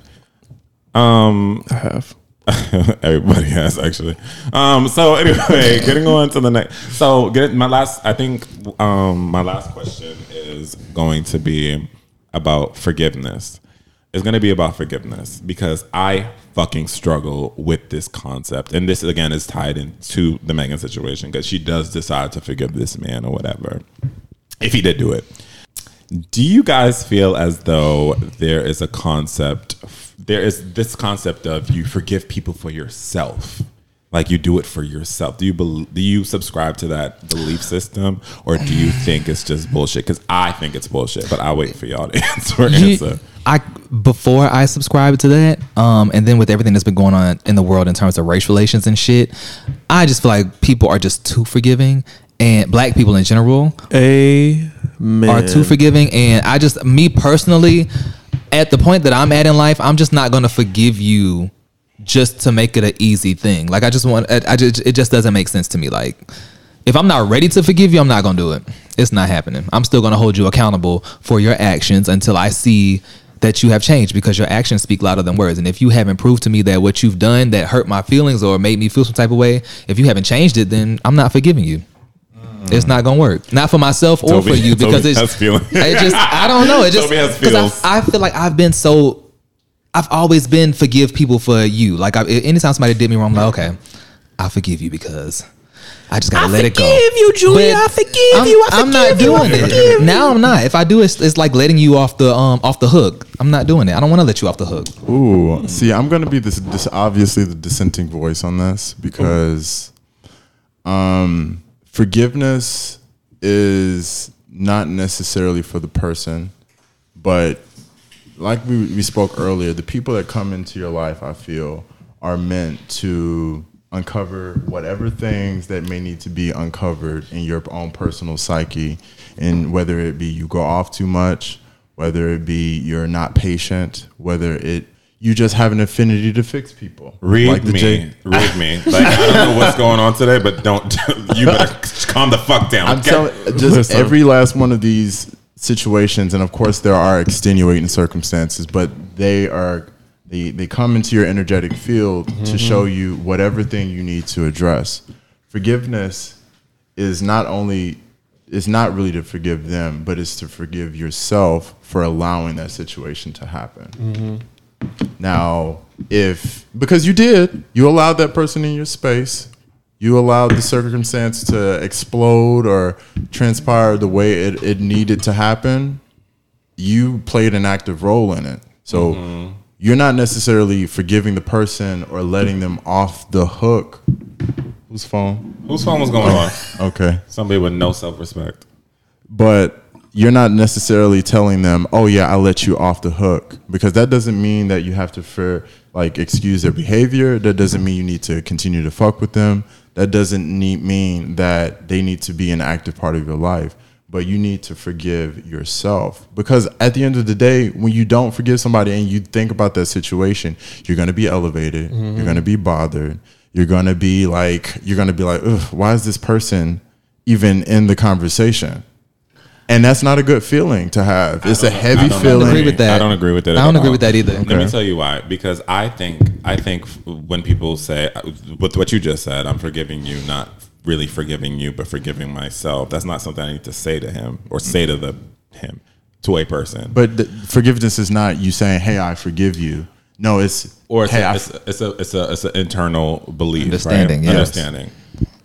Um, I have. Everybody has actually. Um, so anyway, getting on to the next. So get my last. I think um, my last question is going to be about forgiveness. It's going to be about forgiveness because I fucking struggle with this concept, and this again is tied into the Megan situation because she does decide to forgive this man or whatever, if he did do it. Do you guys feel as though there is a concept, there is this concept of you forgive people for yourself, like you do it for yourself? Do you bel do you subscribe to that belief system, or do you think it's just bullshit? Because I think it's bullshit, but I'll wait for y'all to answer. You- answer. I before I subscribed to that, um, and then with everything that's been going on in the world in terms of race relations and shit, I just feel like people are just too forgiving, and black people in general Amen. are too forgiving. And I just, me personally, at the point that I'm at in life, I'm just not gonna forgive you just to make it an easy thing. Like I just want, I, I just, it just doesn't make sense to me. Like if I'm not ready to forgive you, I'm not gonna do it. It's not happening. I'm still gonna hold you accountable for your actions until I see that you have changed because your actions speak louder than words. And if you haven't proved to me that what you've done that hurt my feelings or made me feel some type of way, if you haven't changed it, then I'm not forgiving you. Mm. It's not gonna work. Not for myself or Toby- for you because Toby it's it just I don't know. It just Toby has 'cause feels. I, I feel like I've been so I've always been forgive people for you. Like I, anytime somebody did me wrong, I'm like okay, I forgive you because I just gotta let it go. forgive you, Julia. But I forgive I'm, you. I I'm not you. Doing it now. I'm not. If I do, it's, it's like letting you off the um off the hook. I'm not doing it. I don't want to let you off the hook. Ooh, see, I'm gonna be this, this obviously the dissenting voice on this because, um, forgiveness is not necessarily for the person, but like we, we spoke earlier, the people that come into your life, I feel, are meant to uncover whatever things that may need to be uncovered in your own personal psyche, and whether it be you go off too much, whether it be you're not patient, whether it you just have an affinity to fix people. Read Like the me, J- read me. Like I don't know what's going on today, but don't you better calm the fuck down. I'm okay? telling just every last one of these situations, and of course there are extenuating circumstances, but they are they they come into your energetic field to mm-hmm. show you whatever thing you need to address. Forgiveness is not only is not really to forgive them, but it's to forgive yourself for allowing that situation to happen. Mm-hmm. Now, if because you did, you allowed that person in your space, you allowed the circumstance to explode or transpire the way it, it needed to happen, you played an active role in it. So mm-hmm. you're not necessarily forgiving the person or letting them off the hook. Whose phone? Whose phone was going on? Okay. Somebody with no self respect. But you're not necessarily telling them, "Oh yeah, I let you off the hook," because that doesn't mean that you have to for like excuse their behavior. That doesn't mean you need to continue to fuck with them. That doesn't need, mean that they need to be an active part of your life. But you need to forgive yourself because at the end of the day, when you don't forgive somebody and you think about that situation, you're gonna be elevated. You're mm-hmm. gonna be bothered. You're gonna be like, you're gonna be like, why is this person even in the conversation? And that's not a good feeling to have. It's a heavy I don't feeling. agree with that. I don't agree with that. I don't agree all. with that either. Let me tell you why. Because I think I think when people say with what you just said, I'm forgiving you, not really forgiving you, but forgiving myself. That's not something I need to say to him or say to the him to a person. But the, forgiveness is not you saying, "Hey, I forgive you." No, it's or it's, hey, a, I it's, a, it's a it's a it's an internal belief, Understanding, right? yes. understanding.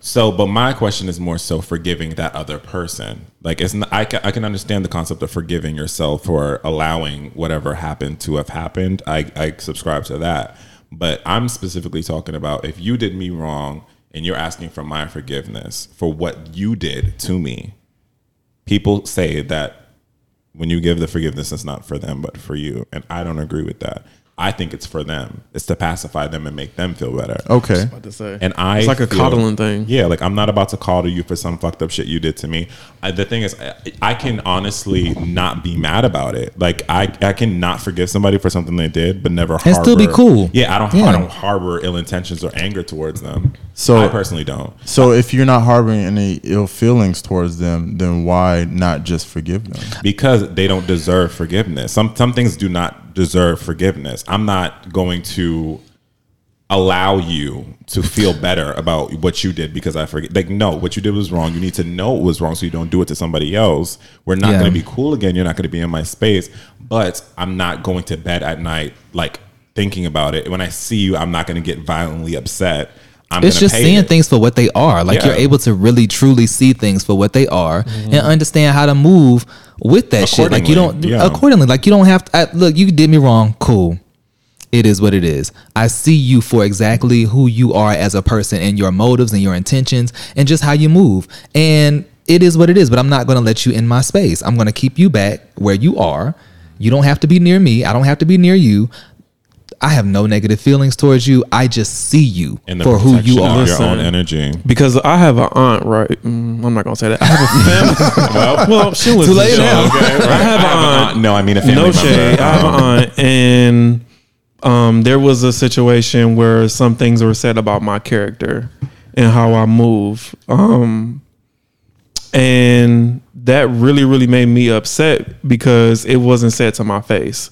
So, but my question is more so forgiving that other person. Like, it's not, I can, I can understand the concept of forgiving yourself for allowing whatever happened to have happened. I, I subscribe to that. But I'm specifically talking about if you did me wrong and you're asking for my forgiveness for what you did to me. People say that when you give the forgiveness, it's not for them, but for you. And I don't agree with that. I think it's for them. It's to pacify them and make them feel better. okay. About to say. And I it's like a feel- coddling thing. Yeah, like I'm not about to coddle you for some fucked up shit you did to me. I, the thing is, I, I can honestly not be mad about it. Like I, I can not forgive somebody for something they did, but never And still be cool. Yeah, I don't. Yeah. I don't harbor ill intentions or anger towards them. So- I personally don't. So if you're not harboring any ill feelings towards them, then why not just forgive them? because they don't deserve forgiveness. Some some things do not deserve forgiveness. I'm not going to allow you to feel better about what you did because I forget. Like, no, what you did was wrong. You need to know it was wrong so you don't do it to somebody else. We're not Yeah. going to be cool again. You're not going to be in my space. But I'm not going to bed at night like thinking about it. When I see you, I'm not going to get violently upset. I'm it's just seeing it. things for what they are. Like Yeah. you're able to really truly see things for what they are Mm-hmm. and understand how to move with that shit. Like you don't Accordingly, yeah. accordingly. Like you don't have to. I, look, you did me wrong. Cool. It is what it is. I see you for exactly who you are as a person and your motives and your intentions and just how you move. And it is what it is. But I'm not going to let you in my space. I'm going to keep you back where you are. You don't have to be near me. I don't have to be near you. I have no negative feelings towards you. I just see you for who you are. Your own Listen. energy. Because I have an aunt, right? Mm, I'm not gonna say that. I have a family. well, well, she was late now. I have an aunt. No, I mean a family no member. shade. I have an aunt, and um, there was a situation where some things were said about my character and how I move, um, and that really, really made me upset because it wasn't said to my face.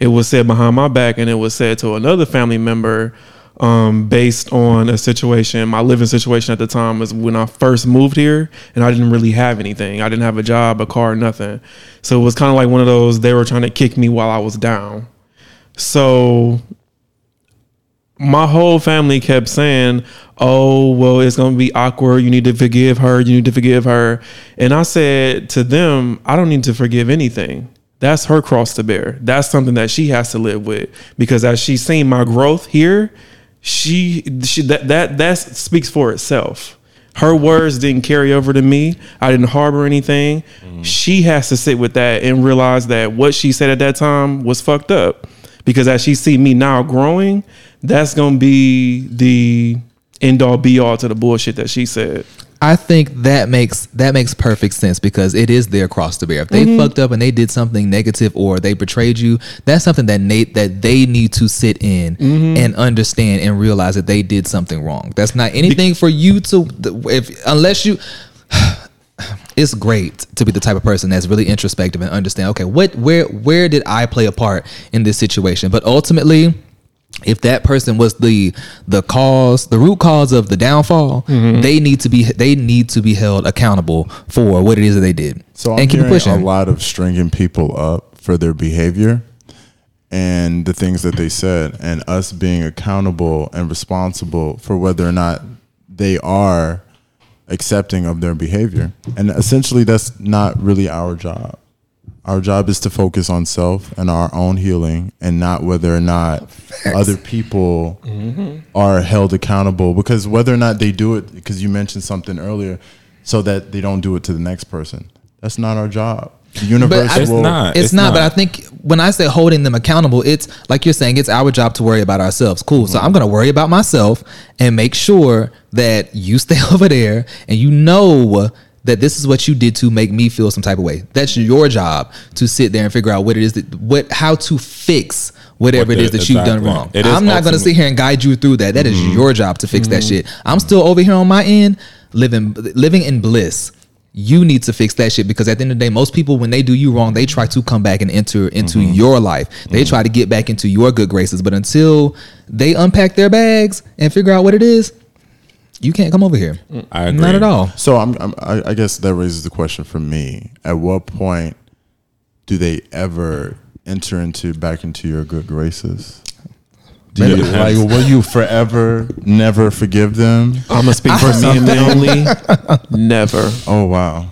It was said behind my back, and it was said to another family member. Um, based on a situation, my living situation at the time was when I first moved here, and I didn't really have anything. I didn't have a job, a car, nothing. So it was kind of like one of those. They were trying to kick me while I was down. So my whole family kept saying, "Oh, well, it's going to be awkward. You need to forgive her. You need to forgive her." And I said to them, "I don't need to forgive anything. That's her cross to bear. That's something that she has to live with because as she's seen my growth here, she she that that that speaks for itself." Her words didn't carry over to me. I didn't harbor anything. Mm-hmm. She has to sit with that and realize that what she said at that time was fucked up because as she see me now growing, that's gonna be the end all be all to the bullshit that she said. I think that makes that makes perfect sense because it is their cross to bear. If they Mm-hmm. fucked up and they did something negative or they betrayed you, that's something that Nate that they need to sit in Mm-hmm. and understand and realize that they did something wrong. That's not anything for you to if unless you it's great to be the type of person that's really introspective and understand okay what where where did i play a part in this situation but ultimately if that person was the the cause the root cause of the downfall Mm-hmm. they need to be they need to be held accountable for what it is that they did So I'm and keep pushing a lot of stringing people up for their behavior and the things that they said, and us being accountable and responsible for whether or not they are accepting of their behavior. And essentially, that's not really our job. Our job is to focus on self and our own healing, and not whether or not other people mm-hmm. are held accountable. Because whether or not they do it, because you mentioned something earlier, so that they don't do it to the next person. That's not our job. The universe I- It's will. not. it's, It's not, but. I think when I say holding them accountable, it's like you're saying, it's our job to worry about ourselves. Cool. So mm-hmm. I'm going to worry about myself and make sure that you stay over there and you know that this is what you did to make me feel some type of way. That's your job to sit there and figure out what it is that what how to fix whatever What it is the- that you've done wrong. It is I'm not going to sit here and guide you through that. That is Mm-hmm. your job to fix that shit. I'm still over here on my end living living in bliss you need to fix that shit because at the end of the day, most people when they do you wrong, they try to come back and enter into Mm-hmm. your life. They try to get back into your good graces, but until they unpack their bags and figure out what it is, you can't come over here. I agree. Not at all. So I'm, I'm I I guess that raises the question for me: At what point do they ever enter into back into your good graces? Do you, like, will you forever never forgive them? I'm gonna speak for me and me only. Never. Oh wow,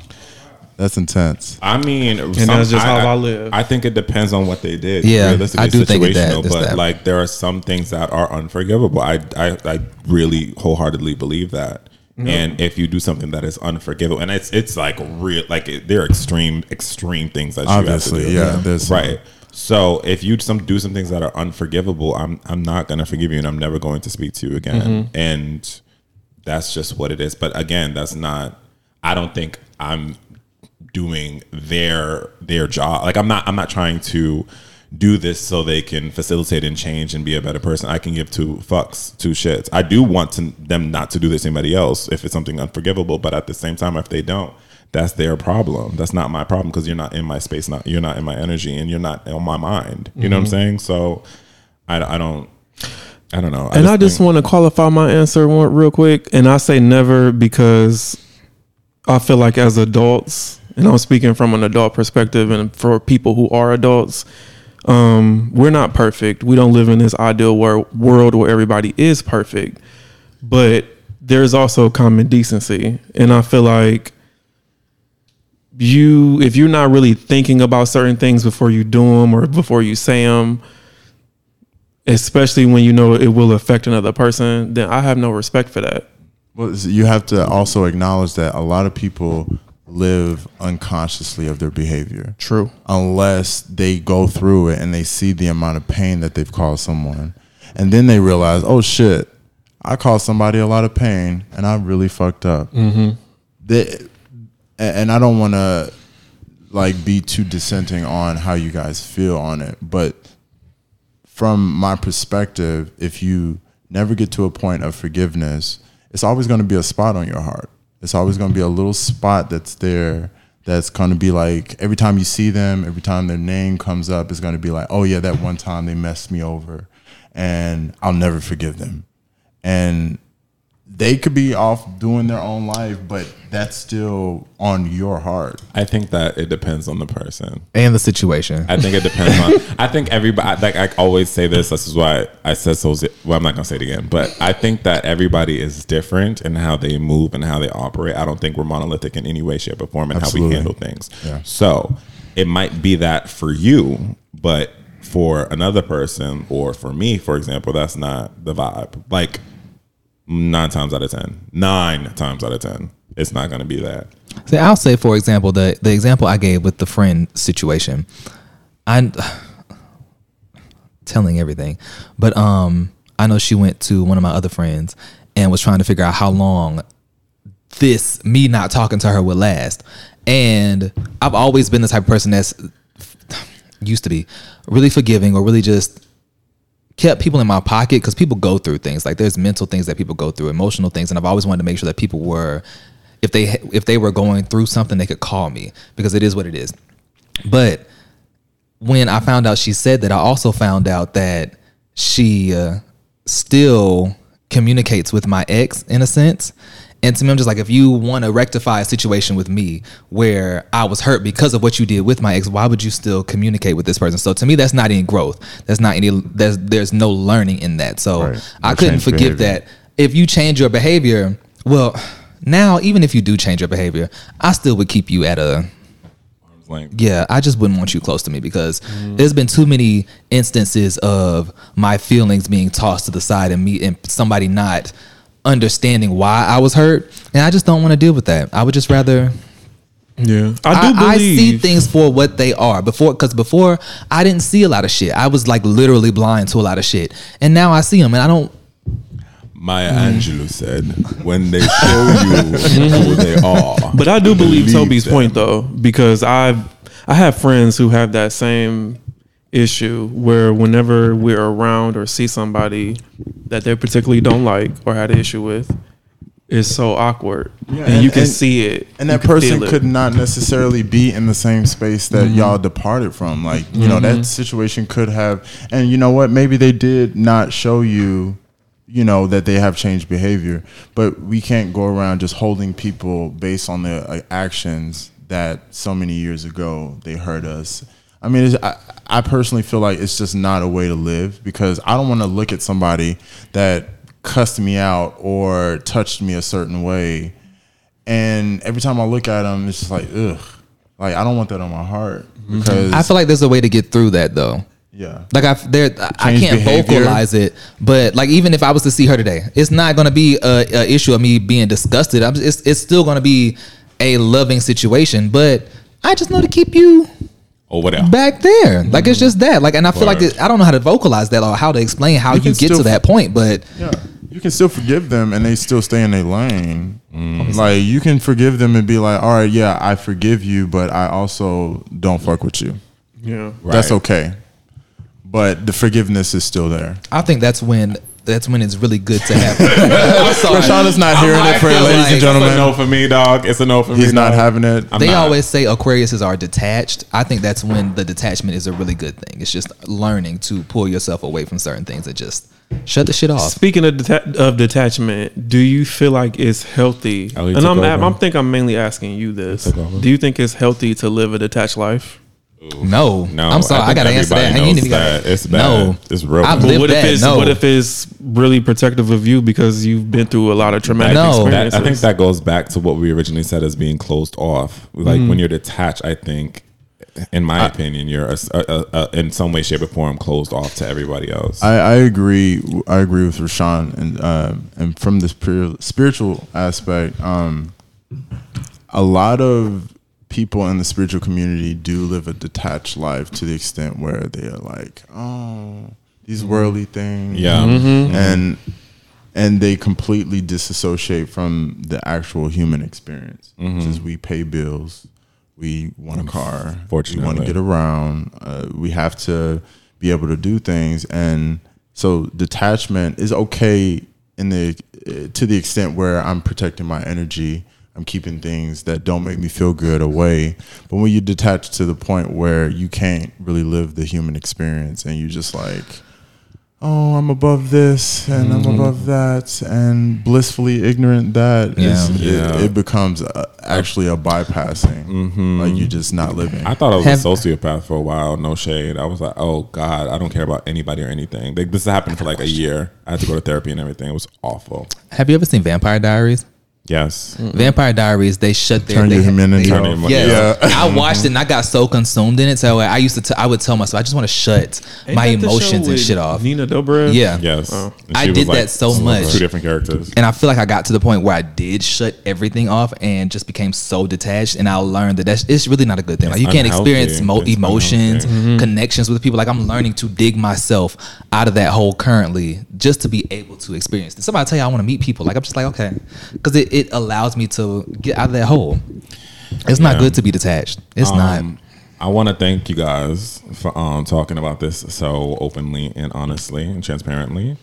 that's intense. I mean, and that's just how I live. I think it depends on what they did. Yeah, Realistically, I do think that- situational, but that. like there are some things that are unforgivable. I I, I really wholeheartedly believe that. And if you do something that is unforgivable, and it's it's like real, like it, there are extreme extreme things that you Obviously, have to do. yeah, there's- right. So if you some do some things that are unforgivable, I'm I'm not gonna forgive you, and I'm never going to speak to you again. Mm-hmm. And that's just what it is. But again, that's not. I don't think I'm doing their their job. Like I'm not I'm not trying to do this so they can facilitate and change and be a better person. I can give two fucks, two shits. I do want to, them not to do this to anybody else if it's something unforgivable, but at the same time, if they don't, that's their problem. That's not my problem because you're not in my space. Not you're not in my energy, and you're not on my mind. You know what I'm mm-hmm. saying? So I, I don't. I don't know. and I just think- want to qualify my answer one, real quick. And I say never because I feel like as adults, and I'm speaking from an adult perspective, and for people who are adults, um, we're not perfect. We don't live in this ideal wor- world where everybody is perfect, but there's also common decency, and I feel like you, if you're not really thinking about certain things before you do them or before you say them, especially when you know it will affect another person, then I have no respect for that. Well, you have to also acknowledge that a lot of people live unconsciously of their behavior. True. unless they go through it and they see the amount of pain that they've caused someone. And then they realize, oh shit, I caused somebody a lot of pain and I really fucked up. Mm-hmm. and I don't want to like be too dissenting on how you guys feel on it, but from my perspective, if you never get to a point of forgiveness, it's always going to be a spot on your heart. It's always going to be a little spot that's there that's going to be like every time you see them, every time their name comes up, it's going to be like, oh yeah, that one time they messed me over and I'll never forgive them. And they could be off doing their own life, but that's still on your heart. I think that it depends on the person. And the situation. I think it depends on. I think everybody. Like I always say this. This is why I said so. Well, I'm not gonna say it again. But I think that everybody is different in how they move and how they operate. I don't think we're monolithic in any way, shape, or form in how we handle things. Yeah. So it might be that for you, but for another person or for me, for example, that's not the vibe. Like nine times out of ten, nine times out of ten, it's not gonna be that. See, I'll say, for example, the the example I gave with the friend situation. I'm telling everything, but um, I know she went to one of my other friends and was trying to figure out how long this me not talking to her would last. And I've always been the type of person that's used to be really forgiving or really just kept people in my pocket because people go through things. Like there's mental things that people go through emotional things and i've always wanted to make sure that people were if they if they were going through something they could call me because it is what it is. But when i found out she said that i also found out that she uh, still communicates with my ex in a sense and to me i'm just like if you want to rectify a situation with me where i was hurt because of what you did with my ex why would you still communicate with this person? So to me that's not any growth. That's not any there's there's no learning in that. So Right. i couldn't forgive behavior. that. If you change your behavior well now even if you do change your behavior i still would keep you at a Like yeah, I just wouldn't want you close to me because there's been too many instances of my feelings being tossed to the side and me and somebody not understanding why I was hurt, and I just don't want to deal with that. I would just rather Yeah, I do I, believe. I see things for what they are before because before I didn't see a lot of shit. I was like literally blind to a lot of shit, and now I see them, and I don't. Maya mm. Angelou said, "When they show you who they are." But I do believe, Toby's them. point though, because I've I have friends who have that same issue where whenever we're around or see somebody that they particularly don't like or had an issue with, it's so awkward, and, and- you can and- see it, and that person could not necessarily be in the same space that y'all departed from. Like you know that situation could have and you know what? Maybe they did not show you you know that they have changed behavior. But we can't go around just holding people based on their uh, actions that so many years ago they hurt us i mean it's, I, I personally feel like it's just not a way to live because i don't want to look at somebody that cussed me out or touched me a certain way and every time I look at them, it's just like ugh. Like I don't want that on my heart mm-hmm. because I feel like there's a way to get through that though. yeah. Like I, there, I can't behavior. vocalize it, but like even if I was to see her today, it's not going to be a, a issue of me being disgusted. I'm, it's, it's still going to be a loving situation, but I just know to keep you Over there. back there. Like it's just that. Like, and I feel like Word. it, I don't know how to vocalize that or how to explain how You you, get to that point, but Yeah. You can still forgive them and they still stay in their lane. Mm. Like you can forgive them and be like, all right, yeah, I forgive you, but I also don't fuck with you. yeah. That's okay. But the forgiveness is still there. I think that's when that's when it's really good to have. I'm sorry. Rashonda's not hearing it for feel ladies like- and It's a gentlemen. no for me, dog. It's a no for me. He's not dog. having it. I'm they not. always say Aquariuses are detached. I think that's when the detachment is a really good thing. It's just learning to pull yourself away from certain things and just shut the shit off. Speaking of, deta- of detachment, do you feel like it's healthy? Oh, and I'm, over. I'm think I'm mainly asking you this. Do you think it's healthy to live a detached life? No, No, I'm sorry. I I, gotta answer that. everybody I ain't knows even gotta- that. It's bad. No, It's real I've bad. But lived what if that. it's no. what if it's really protective of you because you've been through a lot of traumatic No. That, experiences? I think that goes back to what we originally said as being closed off. Like Mm. when you're detached, I think, in my opinion, you're a, a, a, in some way, shape, or form closed off to everybody else. I, I agree. I agree with Rashawn, and uh, and from the spiritual aspect, um, a lot of people in the spiritual community do live a detached life to the extent where they are like, oh, these worldly things, yeah, and and they completely disassociate from the actual human experience. Which is we pay bills, we want a car, Fortunately. we want to get around, uh, we have to be able to do things, and so detachment is okay in the uh, to the extent where I'm protecting my energy. I'm keeping things that don't make me feel good away. But when you detach to the point where you can't really live the human experience and you just like, oh, I'm above this and I'm above that and blissfully ignorant that Yeah. it, Yeah. it becomes uh actually a bypassing. Like you're just not living. I thought I was Have- a sociopath for a while. No shade. I was like, oh god, I don't care about anybody or anything. Like, this happened for like a year. I had to go to therapy and everything. It was awful. Have you ever seen Vampire Diaries? Yes. Mm-hmm. Vampire Diaries, they shut their Turn they, your humanity they- Turn your off. humanity Yes. Yeah. I watched it and I got so consumed in it. So I used to, t- I would tell myself, I just want to shut Ain't my that the show emotions and shit off. Nina Dobrev. Yeah. Yes. Oh. I did was, that so much. Two different characters. And I feel like I got to the point where I did shut everything off and just became so detached. And I learned that that's it's really not a good thing. Like you can't unhealthy. experience mo- It's emotions, unhealthy. connections with people. Like I'm learning to dig myself out of that hole currently, just to be able to experience. it. Somebody tell you I want to meet people. Like I'm just like okay, because it, it allows me to get out of that hole. It's not Yeah. good to be detached. It's not. Um, I want to thank you guys for um, talking about this so openly and honestly and transparently.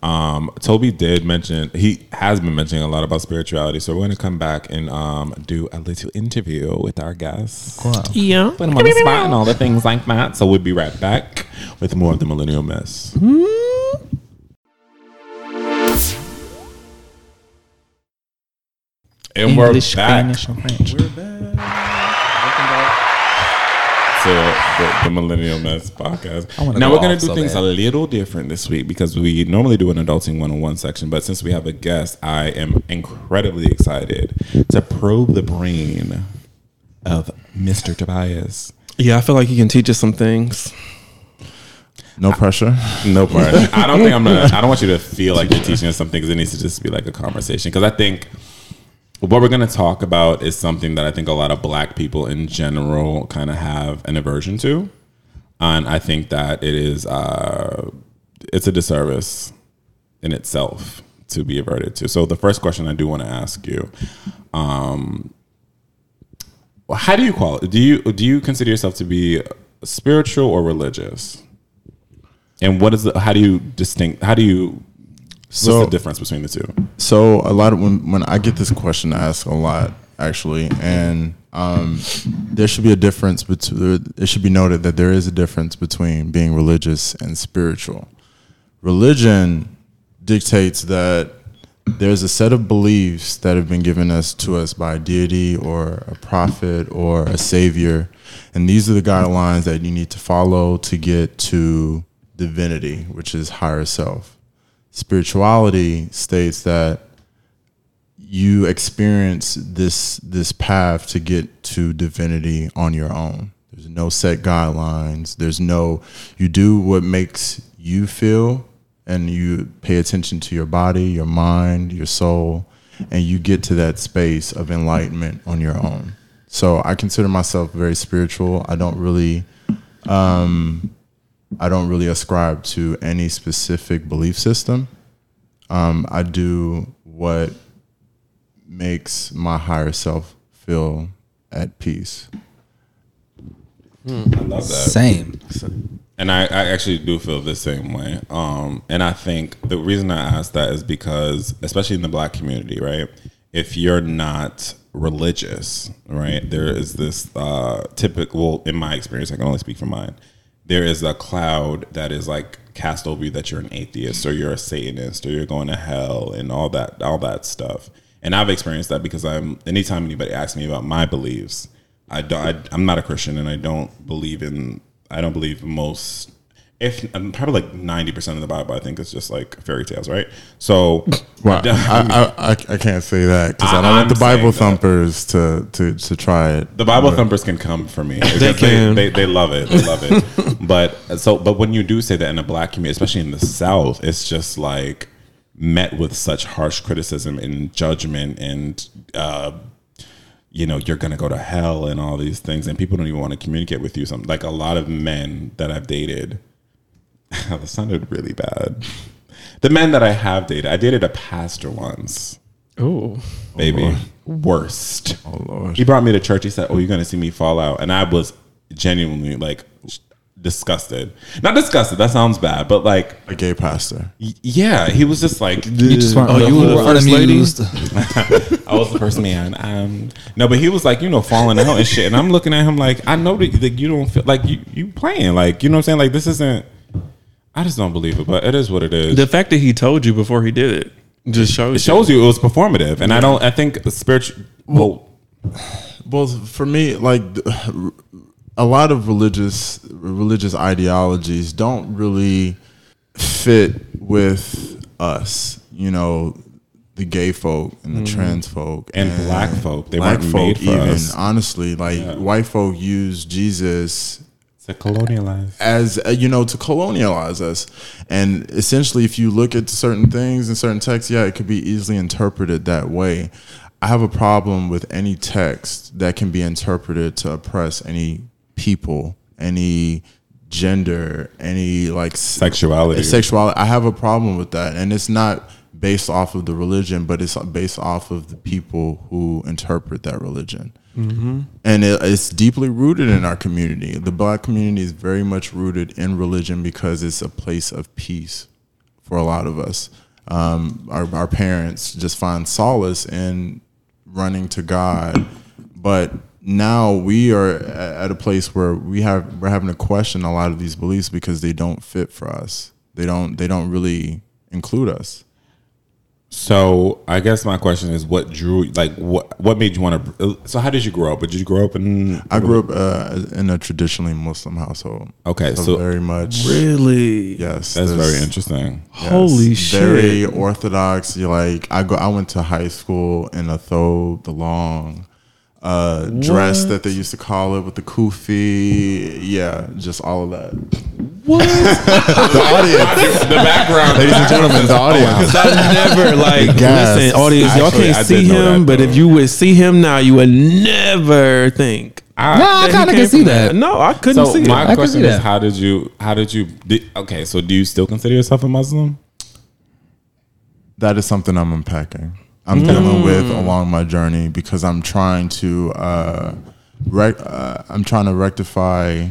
Um, Toby did mention he has been mentioning a lot about spirituality, so we're going to come back and um, do a little interview with our guests. Wow. Yeah. Put them on the spot and all the things like that. So we'll be right back with more of the Millennial Mess. And English, we're back Spanish, and French. to the, the Millennial Mess podcast. Now go we're gonna do so things bad. a little different this week because we normally do an adulting one-on-one section, but since we have a guest, I am incredibly excited to probe the brain of Mr. Tobias. Yeah, I feel like he can teach us some things. no pressure. No pressure. I don't think I'm gonna. I don't want you to feel like you're teaching us something because it needs to just be like a conversation. Because I think what we're going to talk about is something that I think a lot of black people in general kind of have an aversion to. And I think that it is, uh, it's a disservice in itself to be averted to. So the first question I do want to ask you, um, how do you call? Do you, do you consider yourself to be spiritual or religious? And what is the, how do you distinct, how do you, So- what's the difference between the two? So a lot of when when I get this question asked a lot actually, and um, there should be a difference between. It should be noted that there is a difference between being religious and spiritual. Religion dictates that there's a set of beliefs that have been given us to us by a deity or a prophet or a savior, and these are the guidelines that you need to follow to get to divinity, which is higher self spirituality states that you experience this this path to get to divinity on your own. There's no set guidelines. There's no you do what makes you feel and you pay attention to your body your mind your soul and you get to that space of enlightenment on your own. So i consider myself very spiritual. I don't really um, I don't really ascribe to any specific belief system. Um, I do what makes my higher self feel at peace. I love that. Same. And I, I actually do feel the same way. Um, and I think the reason I ask that is because, especially in the black community, right? If you're not religious, right, there is this uh, typical, in my experience, I can only speak for mine, there is a cloud that is like cast over you that you're an atheist or you're a Satanist or you're going to hell and all that, all that stuff. And I've experienced that because I'm, anytime anybody asks me about my beliefs, I don't. I, I'm not a Christian, and I don't believe in. I don't believe most. If um, probably like ninety percent of the Bible, I think is just like fairy tales, right? So, Well, I, I, I, I can't say that because I, don't want the Bible thumpers to, to, to try it. the Bible thumpers can come for me. They can. They, they, love it. They love it. but so, but when you do say that in a black community, especially in the South, it's just like met with such harsh criticism and judgment and. uh you know you're gonna go to hell and all these things and people don't even want to communicate with you some like a lot of men that i've dated that sounded really bad the men that i have dated i dated a pastor once Oh, baby worst Oh Lord, he brought me to church he said oh you're gonna see me fall out and i was genuinely like disgusted not disgusted that sounds bad but like a gay pastor. y- yeah he was just like You just Oh, you were the first lady? I was the first man. Um, no, but he was like, you know, falling out and shit. And I'm looking at him like, I know that, that you don't feel like you you playing, like you know what I'm saying. Like this isn't. I just don't believe it, but it is what it is. the fact that he told you before he did it just shows. it shows you it was performative, and I don't. I think spiritual. Well, Well, for me, like a lot of religious religious ideologies don't really fit with us. You know, the gay folk and the mm-hmm. trans folk And black folk. They black weren't folk made for even us. honestly. Like white folk use Jesus to colonialize. as uh, you know to colonialize us and essentially if you look at certain things in certain texts yeah it could be easily interpreted that way i have a problem with any text that can be interpreted to oppress any people any gender any like Sexuality. sexuality i have a problem with that and it's not based off of the religion but it's based off of the people who interpret that religion and it, it's deeply rooted in our community. The black community is very much rooted in religion because it's a place of peace for a lot of us. Um, our, our parents just find solace in running to God, but now we are at a place where we have we're having to question a lot of these beliefs because they don't fit for us. They don't they don't really include us. So I guess my question is, what drew like what what made you want to? So how did you grow up? Did you grow up in? I grew up uh, in a traditionally Muslim household. Okay, so- very much really. yes. That's very interesting. Yes, Holy shit. Very orthodox. You like I go. I went to high school in a thobe, the long uh, dress that they used to call it with the kufi. Yeah, just all of that. What? The audience, the background, ladies and gentlemen, the audience. I never like Gas. listen, audience. y'all Actually, I can't did see know him, that, but though. if you would see him now, you would never think. I- No, I he kind of came can see from that. No, I couldn't So see my it. can question see is, that. how did you? How did you? Did, okay, so do you still consider yourself a Muslim? that is something I'm unpacking. I'm dealing with along my journey because I'm trying to, uh, rec- uh, I'm trying to rectify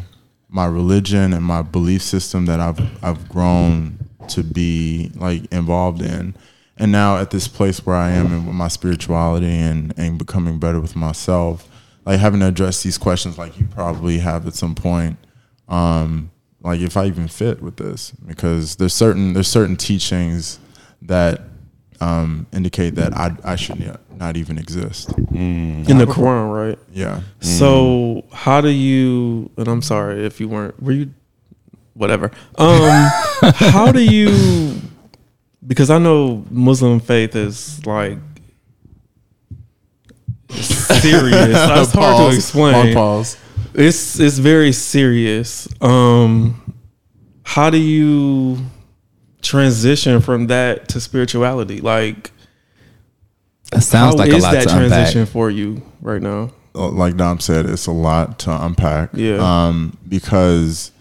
my religion and my belief system that I've I've grown to be like involved in, and now at this place where I am and with my spirituality and and becoming better with myself, like having to address these questions like you probably have at some point. Um, like if I even fit with this, because there's certain there's certain teachings that um, indicate that I I should not- not even exist. in the Quran, right? Yeah. So how do you? And I'm sorry if you weren't. Were you? Whatever. Um, how do you? Because I know Muslim faith is like serious. That's hard to explain. Pause. It's it's very serious. Um, how do you transition from that to spirituality? Like, It sounds how like a lot that to unpack. transition for you right now? Uh, Like Dom said, it's a lot to unpack. Yeah. Um, because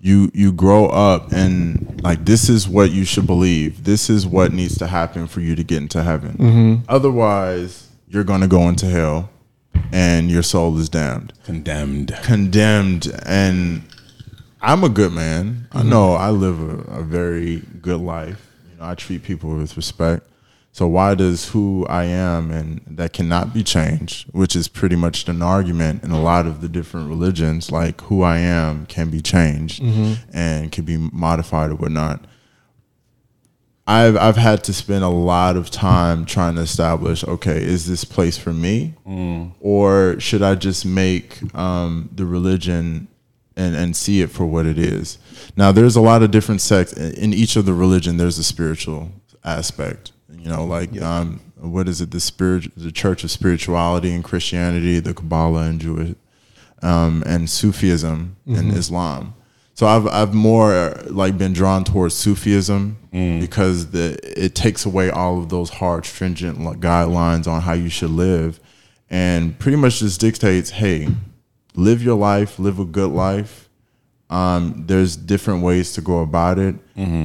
you you grow up and like this is what you should believe. This is what needs to happen for you to get into heaven. Mm-hmm. Otherwise, you're gonna go into hell, and your soul is damned. Condemned. condemned and I'm a good man. Mm-hmm. I know I live a, a very good life. You know, I treat people with respect. So why does who I am and that cannot be changed, which is pretty much an argument in a lot of the different religions, like who I am can be changed Mm-hmm. and can be modified or whatnot. I've I've had to spend a lot of time trying to establish, okay, is this place for me, or should I just make um, the religion and and see it for what it is? Now, there's a lot of different sects in in each of the religion. There's a spiritual aspect, you know, like um, what is it? The spirit, the Church of Spirituality in Christianity, the Kabbalah and Jewish, um, and Sufism and Islam. So I've I've more uh, like been drawn towards Sufism because the it takes away all of those hard stringent guidelines on how you should live, and pretty much just dictates, hey, live your life, live a good life. Um, there's different ways to go about it,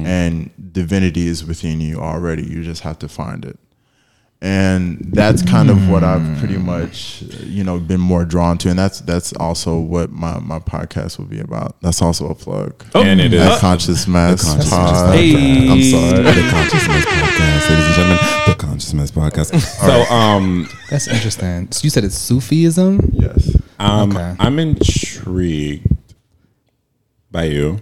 and divinity is within you already. You just have to find it and that's kind of what I've pretty much you know been more drawn to, and that's that's also what my my podcast will be about. That's also a plug. And it is That conscious mass Conscious pod. Hey. I'm sorry. the ConsciousMess Podcast, ladies and gentlemen. The conscious ConsciousMess Podcast. So, um, That's interesting. So you said it's Sufism. Yes. um, Okay. I'm intrigued by you,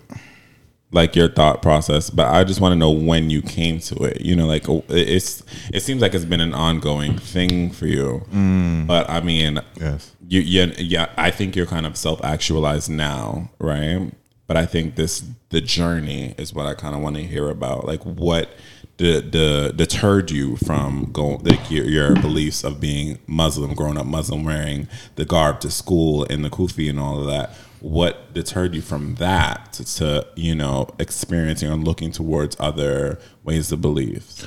like your thought process, but I just want to know when you came to it. You know, like oh, it's it seems like it's been an ongoing thing for you, mm. but I mean, Yes. you, yeah, yeah. I think you're kind of self actualized now, right? But I think this the journey is what I kind of want to hear about. Like what the the deterred you from going like your, your beliefs of being Muslim, growing up Muslim, wearing the garb to school and the kufi and all of that. What deterred you from that to, to you know experiencing and looking towards other ways of beliefs?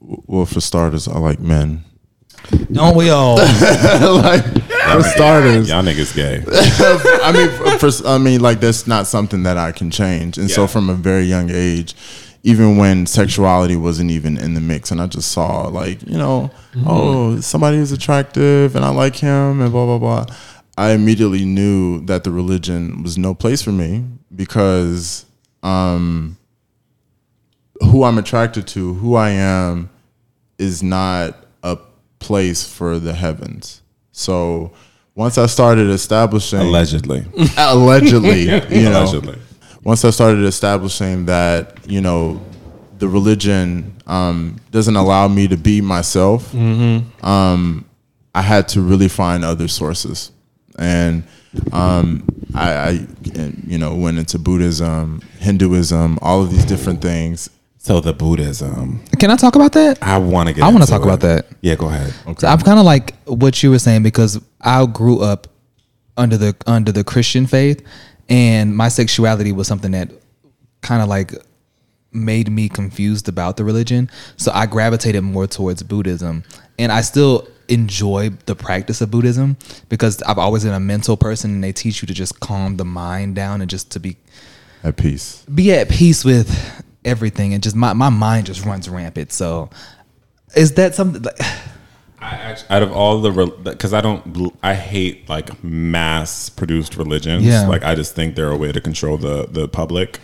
Well, for starters, I like men. Don't we all? like For starters, Y'all niggas gay. I mean, for, I mean, like that's not something that I can change. And so, from a very young age, even when sexuality wasn't even in the mix, and I just saw like, you know, mm-hmm. oh, somebody is attractive, and I like him, and blah blah blah. I immediately knew that the religion was no place for me because um, who I'm attracted to, who I am, is not a place for the heavens. So once I started establishing Allegedly, allegedly, you know, allegedly. once I started establishing that, you know, the religion um, doesn't allow me to be myself, um, I had to really find other sources. And um, I, I, you know, went into Buddhism, Hinduism, all of these different things. So the Buddhism. Can I talk about that? I want to get. I wanna talk it. about that. Yeah, go ahead. So I'm kind of like what you were saying because I grew up under the under the Christian faith, and my sexuality was something that kind of like made me confused about the religion. So I gravitated more towards Buddhism. And I still enjoy the practice of Buddhism because I've always been a mental person and they teach you to just calm the mind down and just to be At peace. be at peace with everything and just my, my mind just runs rampant. So is that something like I actually, out of all the because I don't I hate like mass produced religions. Yeah. Like I just think they're a way to control the the public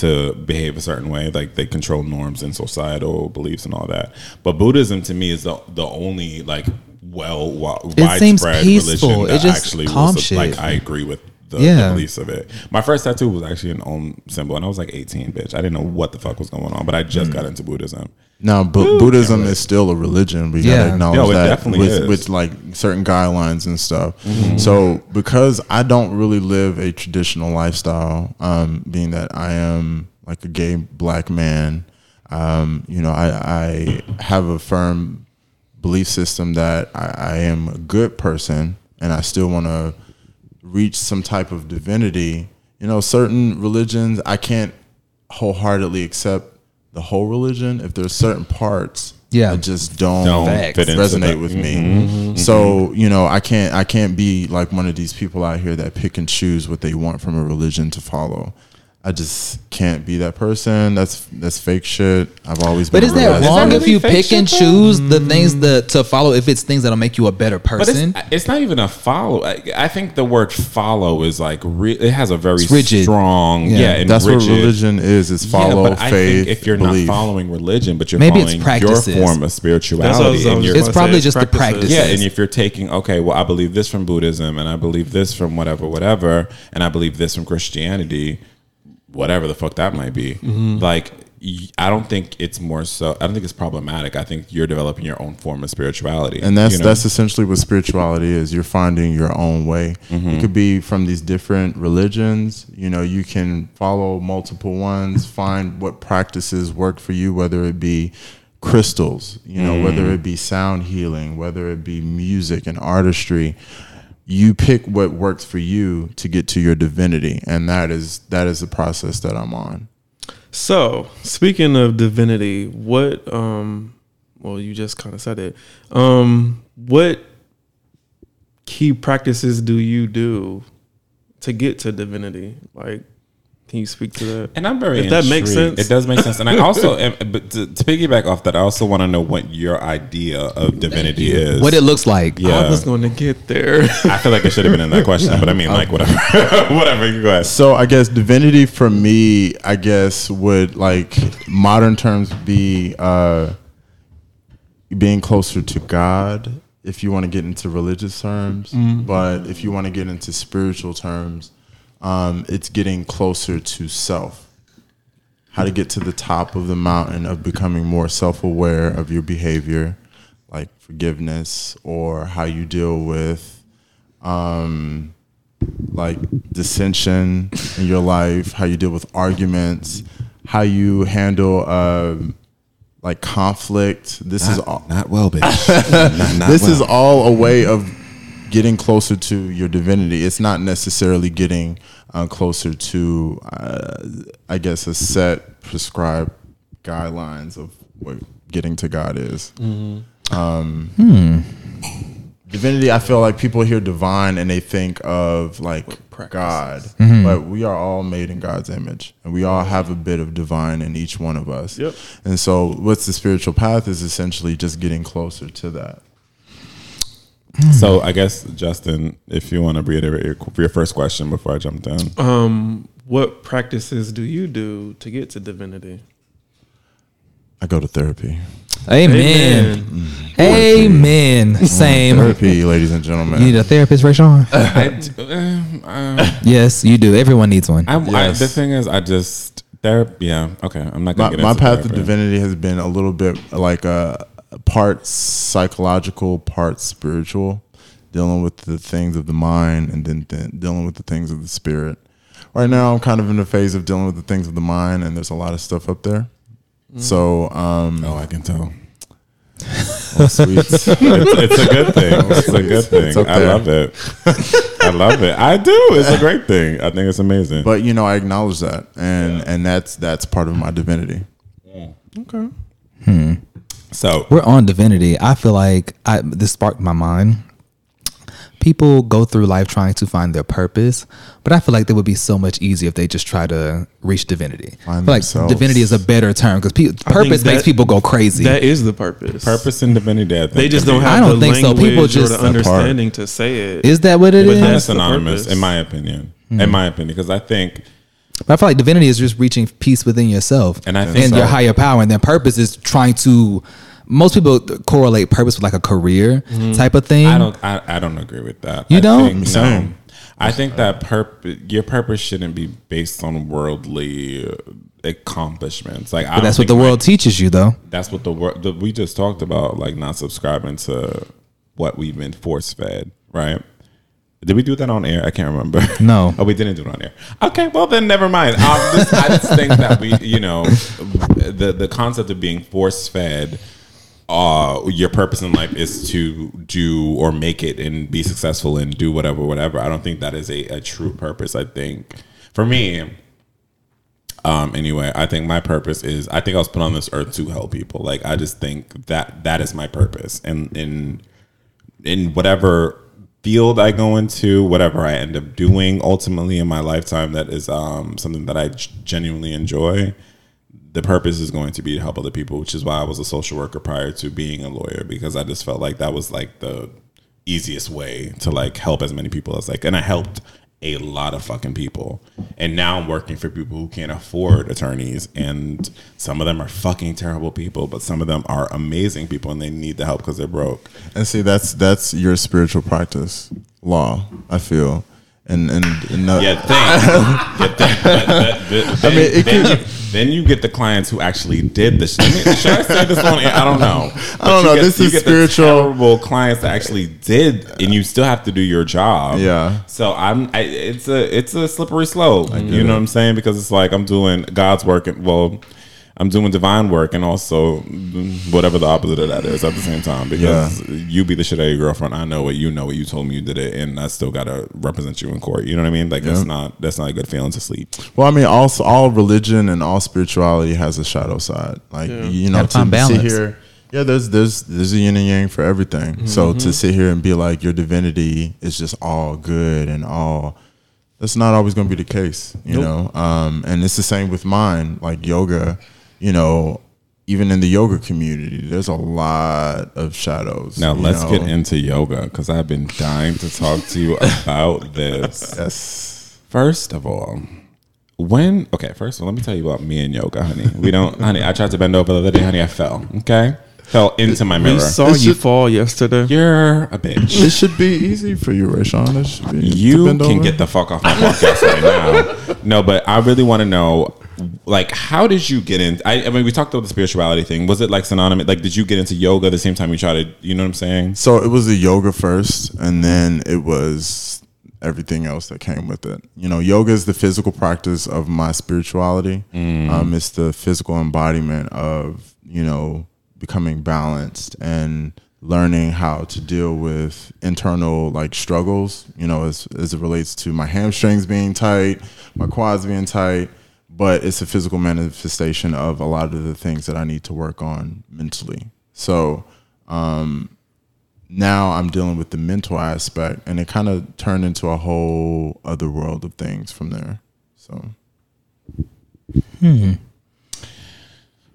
to behave a certain way. Like they control norms and societal beliefs and all that. But Buddhism to me is the the only like well wi- It seems widespread religion that actually was like. I agree with. The, Yeah. the beliefs of it. My first tattoo was actually an Om symbol, and I was like 18, bitch. I didn't know what the fuck was going on, but I Mm. just got into Buddhism. Now, Bu- Buddhism is still a religion. We Yeah. gotta acknowledge No, it that definitely with, is. with like certain guidelines and stuff. So, because I don't really live a traditional lifestyle, um, being that I am like a gay black man, um, you know, I, I have a firm belief system that I, I am a good person and I still want to reach some type of divinity. You know, certain religions I can't wholeheartedly accept the whole religion if there's certain parts Yeah. that just don't, Don't Facts. fit into resonate that. with me. Mm-hmm. Mm-hmm. So, you know, I can't I can't be like one of these people out here that pick and choose what they want from a religion to follow. I just can't be that person. That's that's fake shit. I've always been But is a that realist. wrong that if you pick shit, and though? choose the mm. things that to follow if it's things that'll make you a better But person? it's, it's not even a follow. I, I think the word follow is like re, it has a very It's rigid. strong, Yeah. yeah, and That's rigid. what religion is. Is follow yeah, but I faith. think if you're belief. not following religion, but you're Maybe it's following your form of That's what I spirituality, was- I and you're It's gonna say, probably just the practice. yeah, and if you're taking okay, well, I believe this from Buddhism, and I believe this from whatever, whatever, and I believe this from Christianity, whatever the fuck that might be. Mm-hmm. Like, I don't think it's more so. I don't think it's problematic. I think you're developing your own form of spirituality, and that's you know? that's essentially what spirituality is. You're finding your own way. Mm-hmm. It could be from these different religions. You know, you can follow multiple ones, find what practices work for you, whether it be crystals, you know, whether Mm. it be sound healing, whether it be music and artistry. You pick what works for you to get to your divinity, and that is that is the process that I'm on. So, speaking of divinity, what um well, you just kind of said it. Um what key practices do you do to get to divinity? Like can you speak to that? And I'm very If that makes sense. It does make sense. And I also, and- but to, to piggyback off that, I also want to know what your idea of divinity is. what it looks like. Yeah. I was going to get there. I feel like it should have been in that question, but I mean, like whatever, whatever. You go ahead. So I guess divinity for me, I guess would like modern terms be uh being closer to God if you want to get into religious terms, but if you want to get into spiritual terms, um it's getting closer to self. How to get to the top of the mountain of becoming more self-aware of your behavior, like forgiveness or how you deal with um like dissension in your life, how you deal with arguments, how you handle um, like conflict. This is all. Not well, bitch. not, not This well. is all a way of getting closer to your divinity. It's not necessarily getting uh, closer to, uh, I guess, a set prescribed guidelines of what getting to God is. Um, Divinity, I feel like people hear divine and they think of like God, but we are all made in God's image, and we all have a bit of divine in each one of us. Yep. And so, what's the spiritual path is essentially just getting closer to that. So I guess Justin, if you want to reiterate your, your first question before I jump in, um what practices do you do to get to divinity? I go to therapy. Amen. Amen. Same. Therapy, ladies and gentlemen. You need a therapist, Rayshawn? I, d- uh, uh, yes, you do. Everyone needs one. I, I, Yes. the thing is, I just there. Yeah, okay. I'm not gonna my, get my into path to divinity has been a little bit like a part psychological, part spiritual, dealing with the things of the mind and then, then dealing with the things of the spirit. Right now, I'm kind of in the phase of dealing with the things of the mind, and there's a lot of stuff up there. So, um, Oh, I can tell. oh, sweet. It's, it's a good thing. It's a good thing. I love it. I love it. I do. It's a great thing. I think it's amazing. But you know, I acknowledge that, and and that's that's part of my divinity. Okay. So We're on divinity. I feel like I, this sparked my mind. People go through life trying to find their purpose, but I feel like it would be so much easier if they just try to reach divinity. I Find feel like themselves. divinity is a better term because purpose makes people go crazy. That is the purpose. purpose and divinity. I think They just don't have I don't the think so. People just- the understanding to say it. is that what it But is? that's That's synonymous, in my opinion. Hmm. In my opinion, because I think I feel like divinity is just reaching peace within yourself And I think and your higher power, and then purpose is trying to. Most people correlate purpose with like a career mm-hmm. type of thing. I don't. I, I don't agree with that. You I don't? Think, no. I think that purpose, your purpose shouldn't be based on worldly accomplishments. Like, But that's what the world like, teaches you, though. that's what the world. We just talked about, like not subscribing to what we've been force fed, right? Did we do that on air? I can't remember. No. Oh, we didn't do it on air. Okay, well then, never mind. Um, this, I just think that we, you know, the the concept of being force fed, uh, your purpose in life is to do or make it and be successful and do whatever, whatever. I don't think that is a, a true purpose. I think for me, um, anyway, I think my purpose is I think I was put on this earth to help people. Like I just think that that is my purpose, and in in whatever field I go into, whatever I end up doing, ultimately in my lifetime, that is um, something that I genuinely enjoy. The purpose is going to be to help other people, which is why I was a social worker prior to being a lawyer because I just felt like that was like the easiest way to like help as many people as like, and I helped a lot of fucking people. And now I'm working for people who can't afford attorneys, and some of them are fucking terrible people, but some of them are amazing people, and they need the help because they're broke. And see, that's that's your spiritual practice, law. I feel, and and, and Yeah, think. You think. But, but, but, then, mean, it then, could- you, then you get the clients who actually did this. I mean, should I say this on? I don't know. But don't know. Get, This is spiritual. Terrible clients that actually did, and you still have to do your job. Yeah. So I'm. I, it's a it's a slippery slope. You know what I'm saying? Because it's like I'm doing God's work, and well, I'm doing divine work, and also whatever the opposite of that is at the same time. Because you be the shit out of your girlfriend. I know what you know what you told me you did it, and I still gotta represent you in court. You know what I mean? Like that's not that's not a good feeling to sleep. Well, I mean, also all religion and all spirituality has a shadow side. Like you know, Gotta find to sit here, yeah, there's there's there's a yin and yang for everything. So to sit here and be like your divinity is just all good and all, that's not always going to be the case. You know, um, and it's the same with mine. Like yoga, you know, even in the yoga community, there's a lot of shadows. Now let's know. get into yoga because I've been dying to talk to you about this. Yes. First of all, when okay, first of all, let me tell you about me and yoga, honey. We don't, honey. I tried to bend over the other day, honey. I fell. Okay, fell into my mirror. We saw It's you just- fall yesterday. You're a bitch. It should be easy for you, Rayshawn. It should be. You can over. get the fuck off my podcast right now. No, but I really want to know, like, how did you get in? I, I mean, we talked about the spirituality thing. Was it like synonymous? Like, did you get into yoga the same time you tried to? You know what I'm saying? So it was the yoga first, and then it was everything else that came with it. You know, yoga is the physical practice of my spirituality. Um, it's the physical embodiment of you know becoming balanced and learning how to deal with internal like struggles. You know, as as it relates to my hamstrings being tight, my quads being tight. But it's a physical manifestation of a lot of the things that I need to work on mentally. So um, now I'm dealing with the mental aspect, and it kind of turned into a whole other world of things from there. So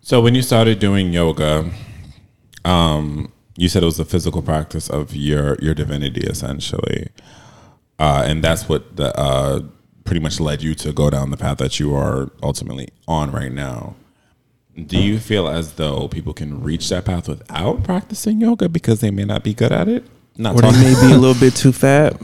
So when you started doing yoga, um, you said it was a physical practice of your your divinity, essentially, uh, and that's what the, uh, pretty much led you to go down the path that you are ultimately on right now. Do you feel as though people can reach that path without practicing yoga because they may not be good at it? Not Or they talking. may be a little bit too fat,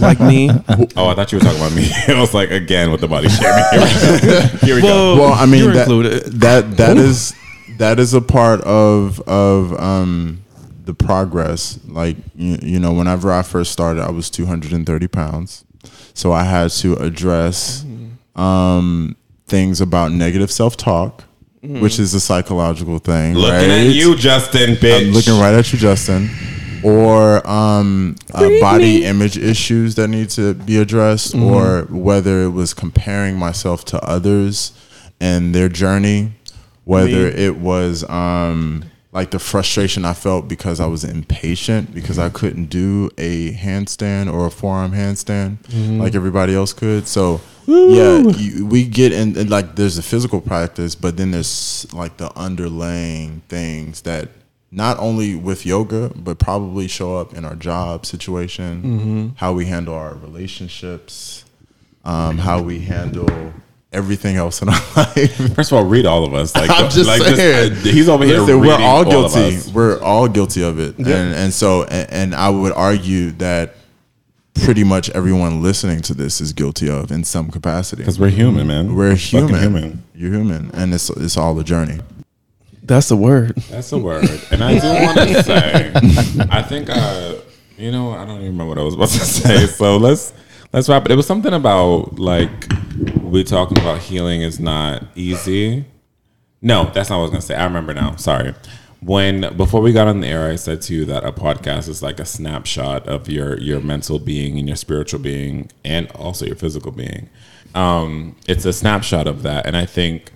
like me. Oh, I thought you were talking about me. I was like, again with the body shaming. Here we go. Here we go. well, I mean you're that, included. that that is that is a part of of um, the progress. Like you, you know, whenever I first started, I was 230 pounds, so I had to address um, things about negative self talk, which is a psychological thing. Looking right? at you, Justin, bitch. I'm looking right at you, Justin. Or um, uh, body image issues that need to be addressed, or whether it was comparing myself to others and their journey, whether Me. it was um, like the frustration I felt because I was impatient because I couldn't do a handstand or a forearm handstand like everybody else could. So yeah, you, we get in and, like there's a physical practice, but then there's like the underlying things that not only with yoga, but probably show up in our job situation, how we handle our relationships, um, how we handle everything else in our life. First of all, read all of us. Like, I'm just like saying. uh, he's over here. Listen, we're all all guilty. us. we're all guilty of it, and and so and, and I would argue that pretty much everyone listening to this is guilty of in some capacity. Because we're human, man. We're Fucking human. You're human, and it's it's all a journey. That's the word. That's a word. And I do want to say, I think, uh, you know, I don't even remember what I was about to say. So let's let's wrap it. It was something about like we talking about healing is not easy. No, that's not what I was gonna say. I remember now. Sorry. When before we got on the air, I said to you that a podcast is like a snapshot of your your mental being and your spiritual being, and also your physical being. Um, it's a snapshot of that, and I think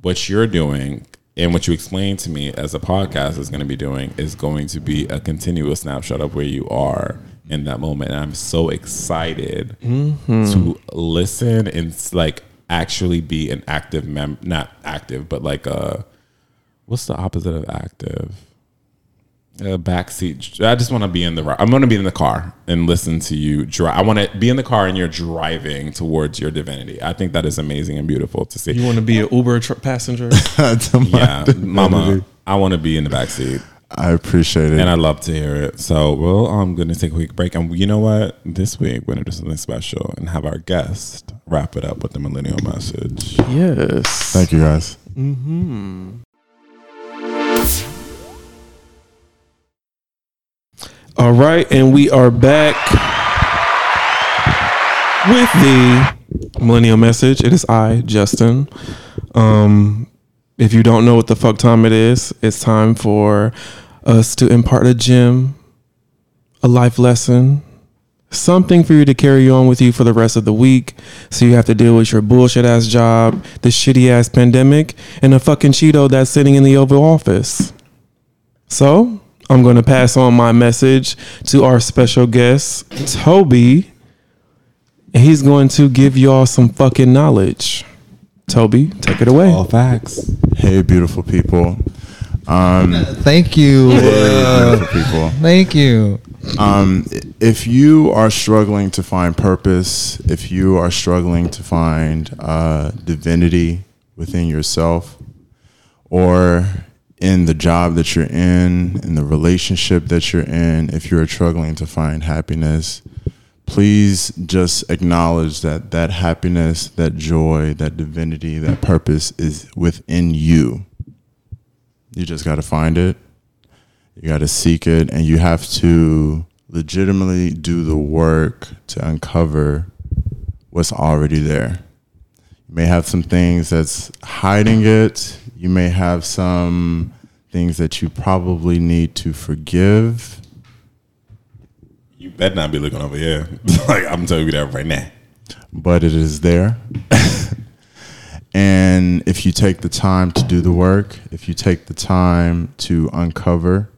what you're doing and what you explained to me as a podcast is going to be doing is going to be a continuous snapshot of where you are in that moment. And I'm so excited mm-hmm. to listen and like actually be an active mem not active, but like a what's the opposite of active? A backseat. I just want to be in the. I'm going to be in the car and listen to you drive. I want to be in the car and you're driving towards your divinity. I think that is amazing and beautiful to see. You want to be an Uber tr- passenger? To my Yeah, Mama. I want to be in the backseat. I appreciate it. and I love to hear it. So, well, I'm going to take a quick break, and you know what? This week we're going to do something special and have our guest wrap it up with the millennial message. yes. Thank you, guys. Mm-hmm. All right, and we are back with the millennial message. It is I, Justin. Um, if you don't know what the fuck time it is, it's time for us to impart a gem, a life lesson, something for you to carry on with you for the rest of the week. So you have to deal with your bullshit ass job, the shitty ass pandemic, and a fucking Cheeto that's sitting in the Oval Office. So I'm going to pass on my message to our special guest, Toby. He's going to give y'all some fucking knowledge. Toby, take it away. All facts. Hey, beautiful people. Um, Thank you. Uh, Beautiful people. thank you. Um, if you are struggling to find purpose, if you are struggling to find uh, divinity within yourself, or in the job that you're in, in the relationship that you're in, if you're struggling to find happiness, please just acknowledge that that happiness, that joy, that divinity, that purpose is within you. You just got to find it. You got to seek it, and you have to legitimately do the work to uncover what's already there. You may have some things that's hiding it. You may have some things that you probably need to forgive. You better not be looking over here. like I'm telling you that right now. but it is there. and if you take the time to do the work, if you take the time to uncover,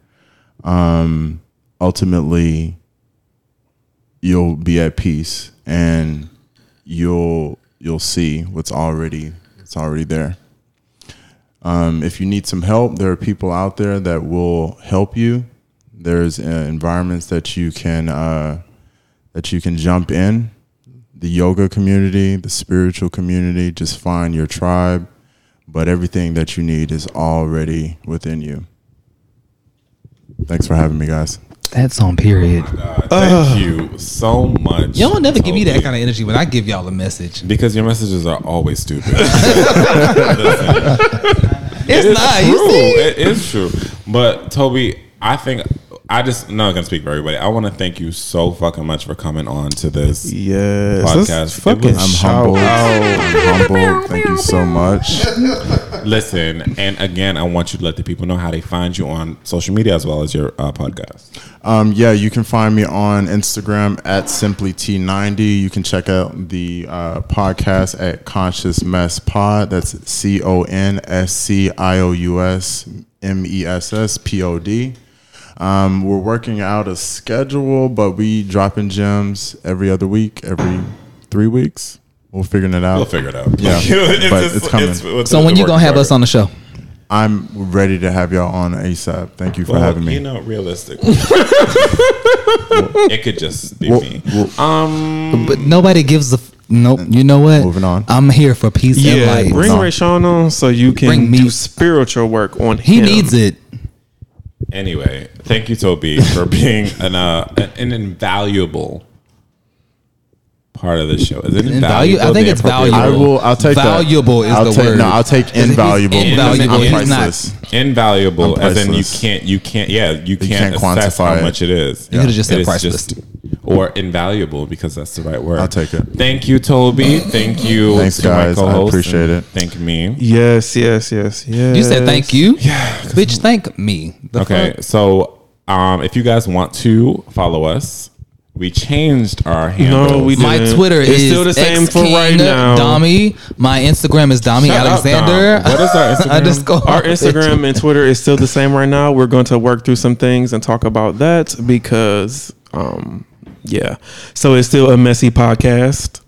um, ultimately you'll be at peace and you'll you'll see what's already it's already there. Um, if you need some help, there are people out there that will help you. There's uh, environments that you can uh, that you can jump in the yoga community, the spiritual community. Just find your tribe, but everything that you need is already within you. Thanks for having me, guys. That's on period. Oh God, thank you so much. Y'all never give me that kind of energy when I give y'all a message. because your messages are always stupid. It's It is not. true. You see? It is true. But Toby, I think I just I'm not gonna speak for everybody. I want to thank you so fucking much for coming on to this. Yes. Podcast. Fucking was- I'm shout humbled. out. I'm humbled. Thank you so much. Listen, and again, I want you to let the people know how they find you on social media as well as your uh, podcast. Um, yeah, you can find me on Instagram at simply T90. You can check out the uh, podcast at Conscious Mess Pod. That's C O N S C I O U S M E S S P O D. Um, we're working out a schedule, but we dropping gems every other week, every three weeks. We're figuring it out. We'll figure it out. Yeah, but it's coming. So when you gonna have us on the show? I'm ready to have y'all on ASAP. Thank you for Well, having me. You know, realistic. it could just be Well- me. well- Um, But nobody gives a. F- nope. You know what? Moving on. I'm here for peace and Yeah, light. bring No. Ray on so you can Bring me- do spiritual work on he him. needs it. anyway, thank you, Toby, for being an uh, an, an invaluable part of the show. Is it Invalu- invaluable? I think it's valuable. I will. I'll take Valuable that. is I'll the take, word. No, I'll take invaluable. invaluable. I'm He's not- priceless. invaluable I'm as in you can't you can't yeah you can't, can't assess quantify how it. much it is You could've just It said is priceless. or invaluable because that's the right word I'll take it. thank you toby thank you Thanks, to my guys. I appreciate it. thank me Yes, yes, yes, yes. You said thank you. Yeah. Bitch, thank me. The okay fuck? so um if you guys want to follow us we changed our handles No, we didn't. My Twitter It's is still the same X for right now. Dami. My Instagram is Dami Shut up, Alexander. Dom. What is our Instagram? Underscore. Our Instagram and Twitter is still the same right now. We're going to work through some things and talk about that because, um, yeah. So it's still a messy podcast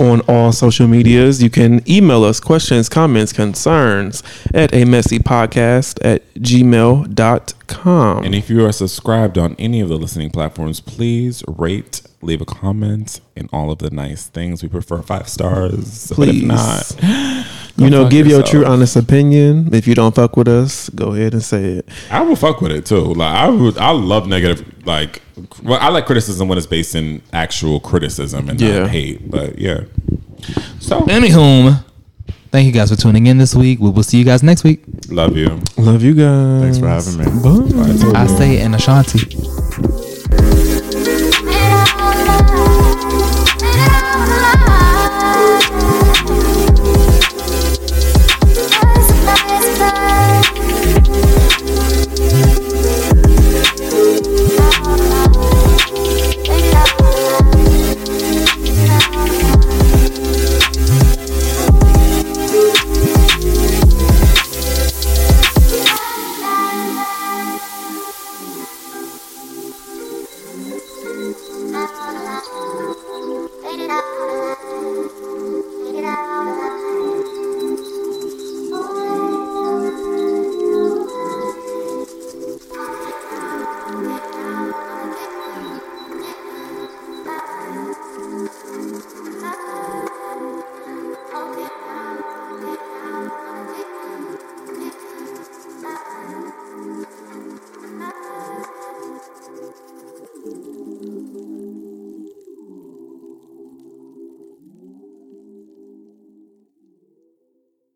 on all social medias. You can email us questions, comments, concerns at a messy podcast at gmail.com. and if you are subscribed on any of the listening platforms please rate leave a comment and all of the nice things we prefer five stars but if Please. not you know, fuck give your true, honest opinion. If you don't fuck with us, go ahead and say it. I will fuck with it too. Like I would, I love negative. Like, well, I like criticism when it's based in actual criticism and Yeah. not hate. But yeah. So Anywho, thank you guys for tuning in this week. We will see you guys next week. love you. Love you guys. Thanks for having me. Bye. I say in Ashanti.